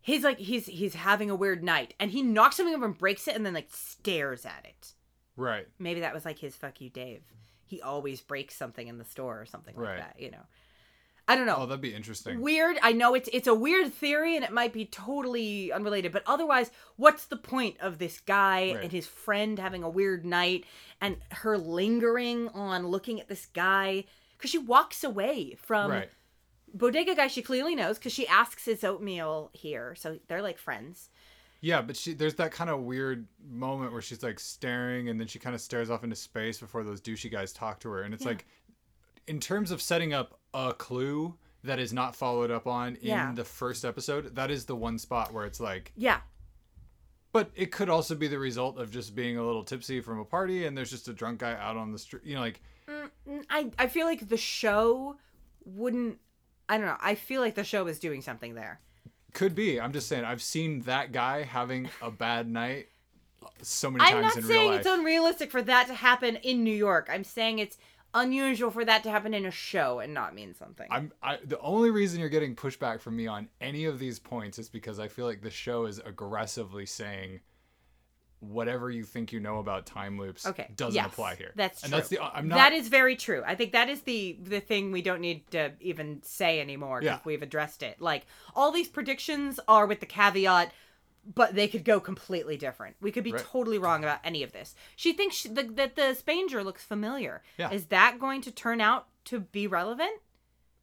He's like he's he's having a weird night and he knocks something over and breaks it and then like stares at it. Right. Maybe that was like his fuck you Dave. He always breaks something in the store or something like that, you know. I don't know. Oh, that'd be interesting. weird. I know it's it's a weird theory and it might be totally unrelated, but otherwise, what's the point of this guy Right. and his friend having a weird night and her lingering on looking at this guy because she walks away from right. bodega guy she clearly knows because she asks his oatmeal here, so they're like friends. Yeah, but she there's that kind of weird moment where she's like staring and then she kind of stares off into space before those douchey guys talk to her and it's Yeah. like in terms of setting up a clue that is not followed up on in Yeah. the first episode, that is the one spot where it's like Yeah, But it could also be the result of just being a little tipsy from a party, and there's just a drunk guy out on the street. You know, like mm, mm, I I feel like the show wouldn't. I don't know. I feel like the show is doing something there. could be. I'm just saying. I've seen that guy having a bad night so many times. I'm times not in real saying it's unrealistic for that to happen in New York. I'm saying it's unusual for that to happen in a show and not mean something. I'm I, the only reason you're getting pushback from me on any of these points is because I feel like the show is aggressively saying whatever you think you know about time loops okay. doesn't yes, apply here. That's true. and that's the I'm not That is very true. I think that is the the thing we don't need to even say anymore because Yeah. we've addressed it. Like all these predictions are with the caveat, but they could go completely different. We could be Right. totally wrong about any of this. She thinks she, the, that the Spanger looks familiar. Yeah. Is that going to turn out to be relevant?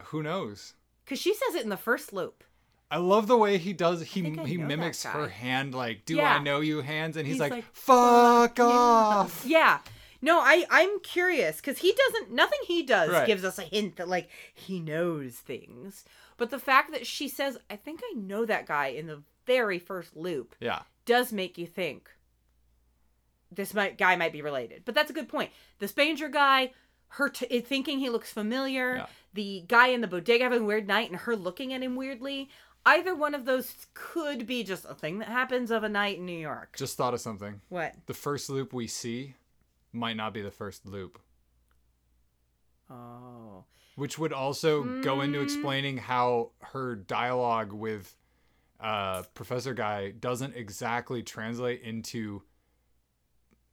who knows. Because she says it in the first loop. I love the way he does. He I he mimics her hand like, "Do Yeah. I know you?" Hands, and he's, He's like, like, "Fuck Yeah. off." (laughs) Yeah. No, I I'm curious because he doesn't. Nothing he does Right. gives us a hint that like he knows things. But the fact that she says, "I think I know that guy" in the very first loop Yeah, does make you think this might guy might be related. But that's a good point. The Spanger guy, her t- thinking he looks familiar. Yeah. The guy in the bodega having a weird night and her looking at him weirdly. Either one of those could be just a thing that happens of a night in New York. just thought of something. what? The first loop we see might not be the first loop, Oh. which would also go into Mm. explaining how her dialogue with uh, Professor Guy doesn't exactly translate into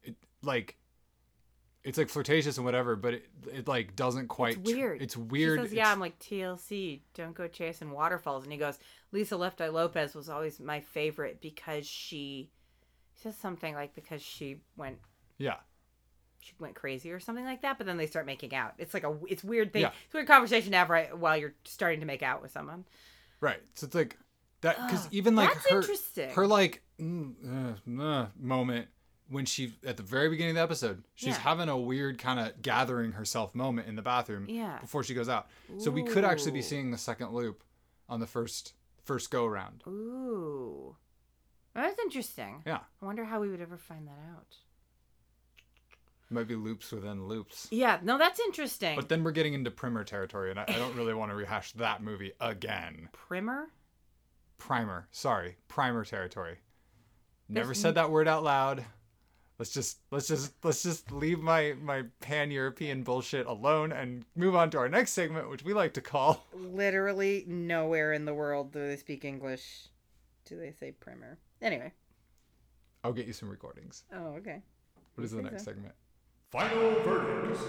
it, like it's like flirtatious and whatever, but it, it like doesn't quite. It's weird. it's weird. She says, It's- "Yeah, I'm like TLC. Don't go chasing waterfalls." And he goes, "Lisa Left Eye Lopez was always my favorite because she says something like because she went yeah. she went crazy or something like that. But then they start making out. It's like a it's weird thing. Yeah. It's a weird conversation to have right while you're starting to make out with someone. Right. So it's like that because even like that's her interesting. her like mm, uh, uh, moment when she at the very beginning of the episode she's Yeah. having a weird kind of gathering herself moment in the bathroom Yeah. before she goes out. So we could actually be seeing the second loop on the first first go around. Ooh, that's interesting. Yeah. I wonder how we would ever find that out. Might be loops within loops. Yeah, no, that's interesting. But then we're getting into primer territory, and I, I don't really want to rehash that movie again. Primer. Primer, sorry, primer territory. Never There's- said that word out loud. Let's just let's just let's just leave my my pan European bullshit alone and move on to our next segment, which we like to call (laughs) literally nowhere in the world do they speak English. Do they say primer? Anyway. I'll get you some recordings. Oh, okay. What is the next so. segment? Final verdict.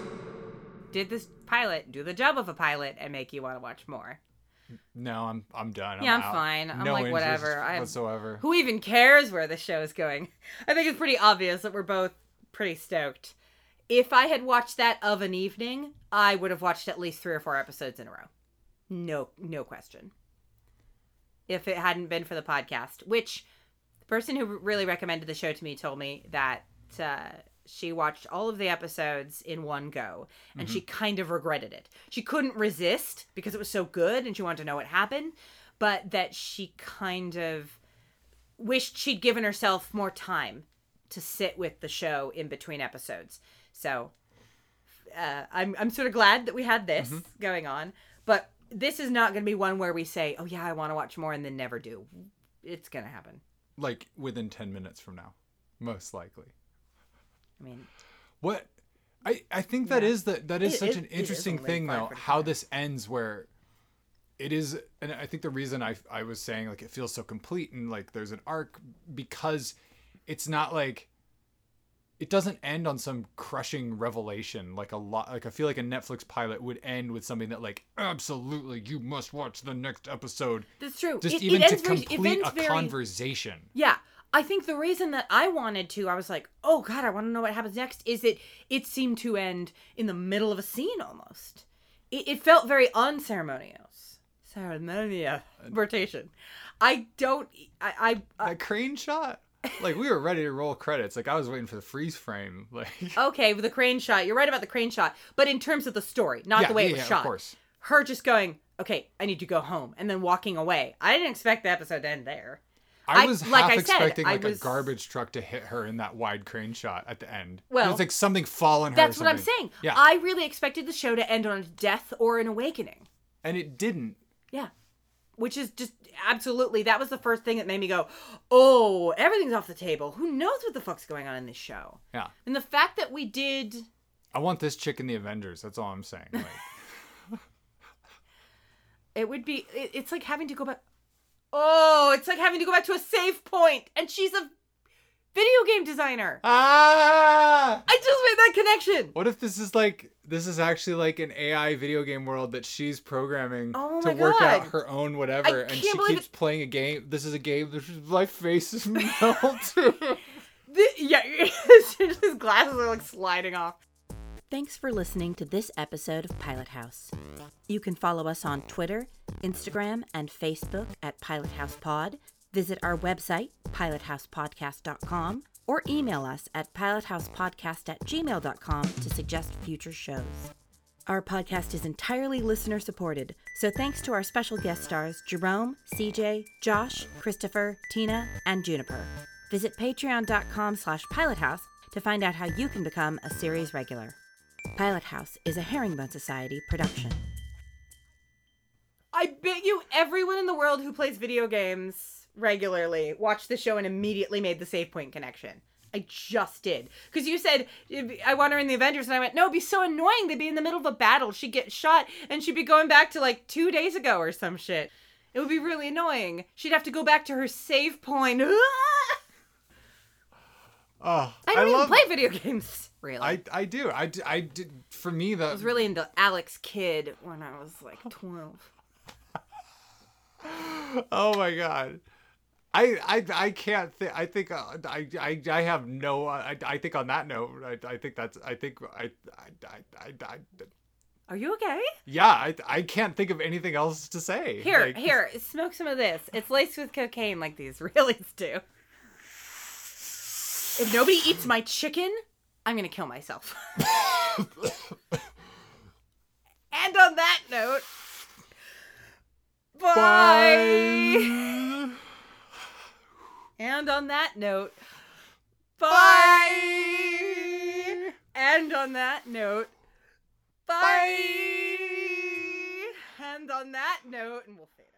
Did this pilot do the job of a pilot and make you want to watch more? No, I'm I'm done. Yeah, I'm out. fine. I'm no like, whatever. I- whatsoever. Who even cares where the show is going? (laughs) I think it's pretty obvious that we're both pretty stoked. If I had watched that of an evening, I would have watched at least three or four episodes in a row. No, no question. If it hadn't been for the podcast, which the person who really recommended the show to me told me that uh, she watched all of the episodes in one go and she kind of regretted it. She couldn't resist because it was so good and she wanted to know what happened, but that she kind of wished she'd given herself more time to sit with the show in between episodes. So uh, I'm I'm sort of glad that we had this going on, but this is not going to be one where we say, "Oh yeah, I want to watch more," and then never do. It's going to happen. Like within ten minutes from now, most likely. I mean, What I I think that Yeah. is the that is It- such it- an interesting thing though 5:45. how this ends where it is and I think the reason I I was saying like it feels so complete and like there's an arc because it's not like it doesn't end on some crushing revelation like a lot like I feel like a Netflix pilot would end with something that like absolutely you must watch the next episode that's true. just It- it even to very- it complete ends a very- conversation Yeah. I think the reason that I wanted to, I was like, oh God, I want to know what happens next, is that it seemed to end in the middle of a scene almost. It, it felt very unceremonious. Ceremonious. Uh, Rotation. I don't, I, I, I that crane shot like we were ready to roll credits like I was waiting for the freeze frame (laughs) like okay, with the crane shot, you're right about the crane shot, but in terms of the story, not Yeah, the way yeah, it was yeah, of shot. course. Her just going, okay, I need to go home, and then walking away. I didn't expect the episode to end there. I I- was like half I said, expecting I like was- a garbage truck to hit her in that wide crane shot at the end. Well, it's like something fall on her. That's what I'm saying. Yeah, I really expected the show to end on a death or an awakening. and it didn't. Yeah. Which is just absolutely that was the first thing that made me go, "Oh, everything's off the table. Who knows what the fuck's going on in this show?" Yeah, And the fact that we did I want this chick in the Avengers. That's all I'm saying. Like, (laughs) it would be it, it's like having to go back Oh, it's like having to go back to a save point and she's a video game designer. ah! I just made that connection. What if this is like this is actually like an AI video game world that she's programming Oh to work out her own whatever, and she keeps playing a game. This is a game. This is, my face is (laughs) melting. (laughs) The, yeah, (laughs) his glasses are like sliding off. Thanks for listening to this episode of Pilot House. You can follow us on Twitter, Instagram, and Facebook at Pilot House Pod. Visit our website, pilothousepodcast.com, or email us at pilothousepodcast at gmail.com to suggest future shows. Our podcast is entirely listener supported, so thanks to our special guest stars Jerome, CJ, Josh, Christopher, Tina, and Juniper. Visit patreon.com slash pilothouse to find out how you can become a series regular. Pilot House is a Herringbone Society production. I bet you everyone in the world who plays video games regularly watched the show and immediately made the save point connection. I just did. Because you said, I want her in the Avengers, and I went, no, it'd be so annoying. They'd be in the middle of a battle. She'd get shot, and she'd be going back to like two days ago or some shit. It would be really annoying. She'd have to go back to her save point. Oh, (laughs) I don't love, even play video (laughs) games, really. I, I do. I, d- I did. For me, the. I was really into Alex Kidd when I was like (laughs) 12. Oh my god. I I I can't think. I think uh, I I I have no. I I think on that note, I I think that's. I think I I I. I, I Are you okay? yeah, I I can't think of anything else to say. Here, Like, here, smoke some of this. It's laced with cocaine like these (laughs) realies do. If nobody eats my chicken, I'm gonna kill myself. (laughs) (laughs) and on that note, bye. Bye. And on that note, bye. And on that note, bye. And on that note, and we'll out.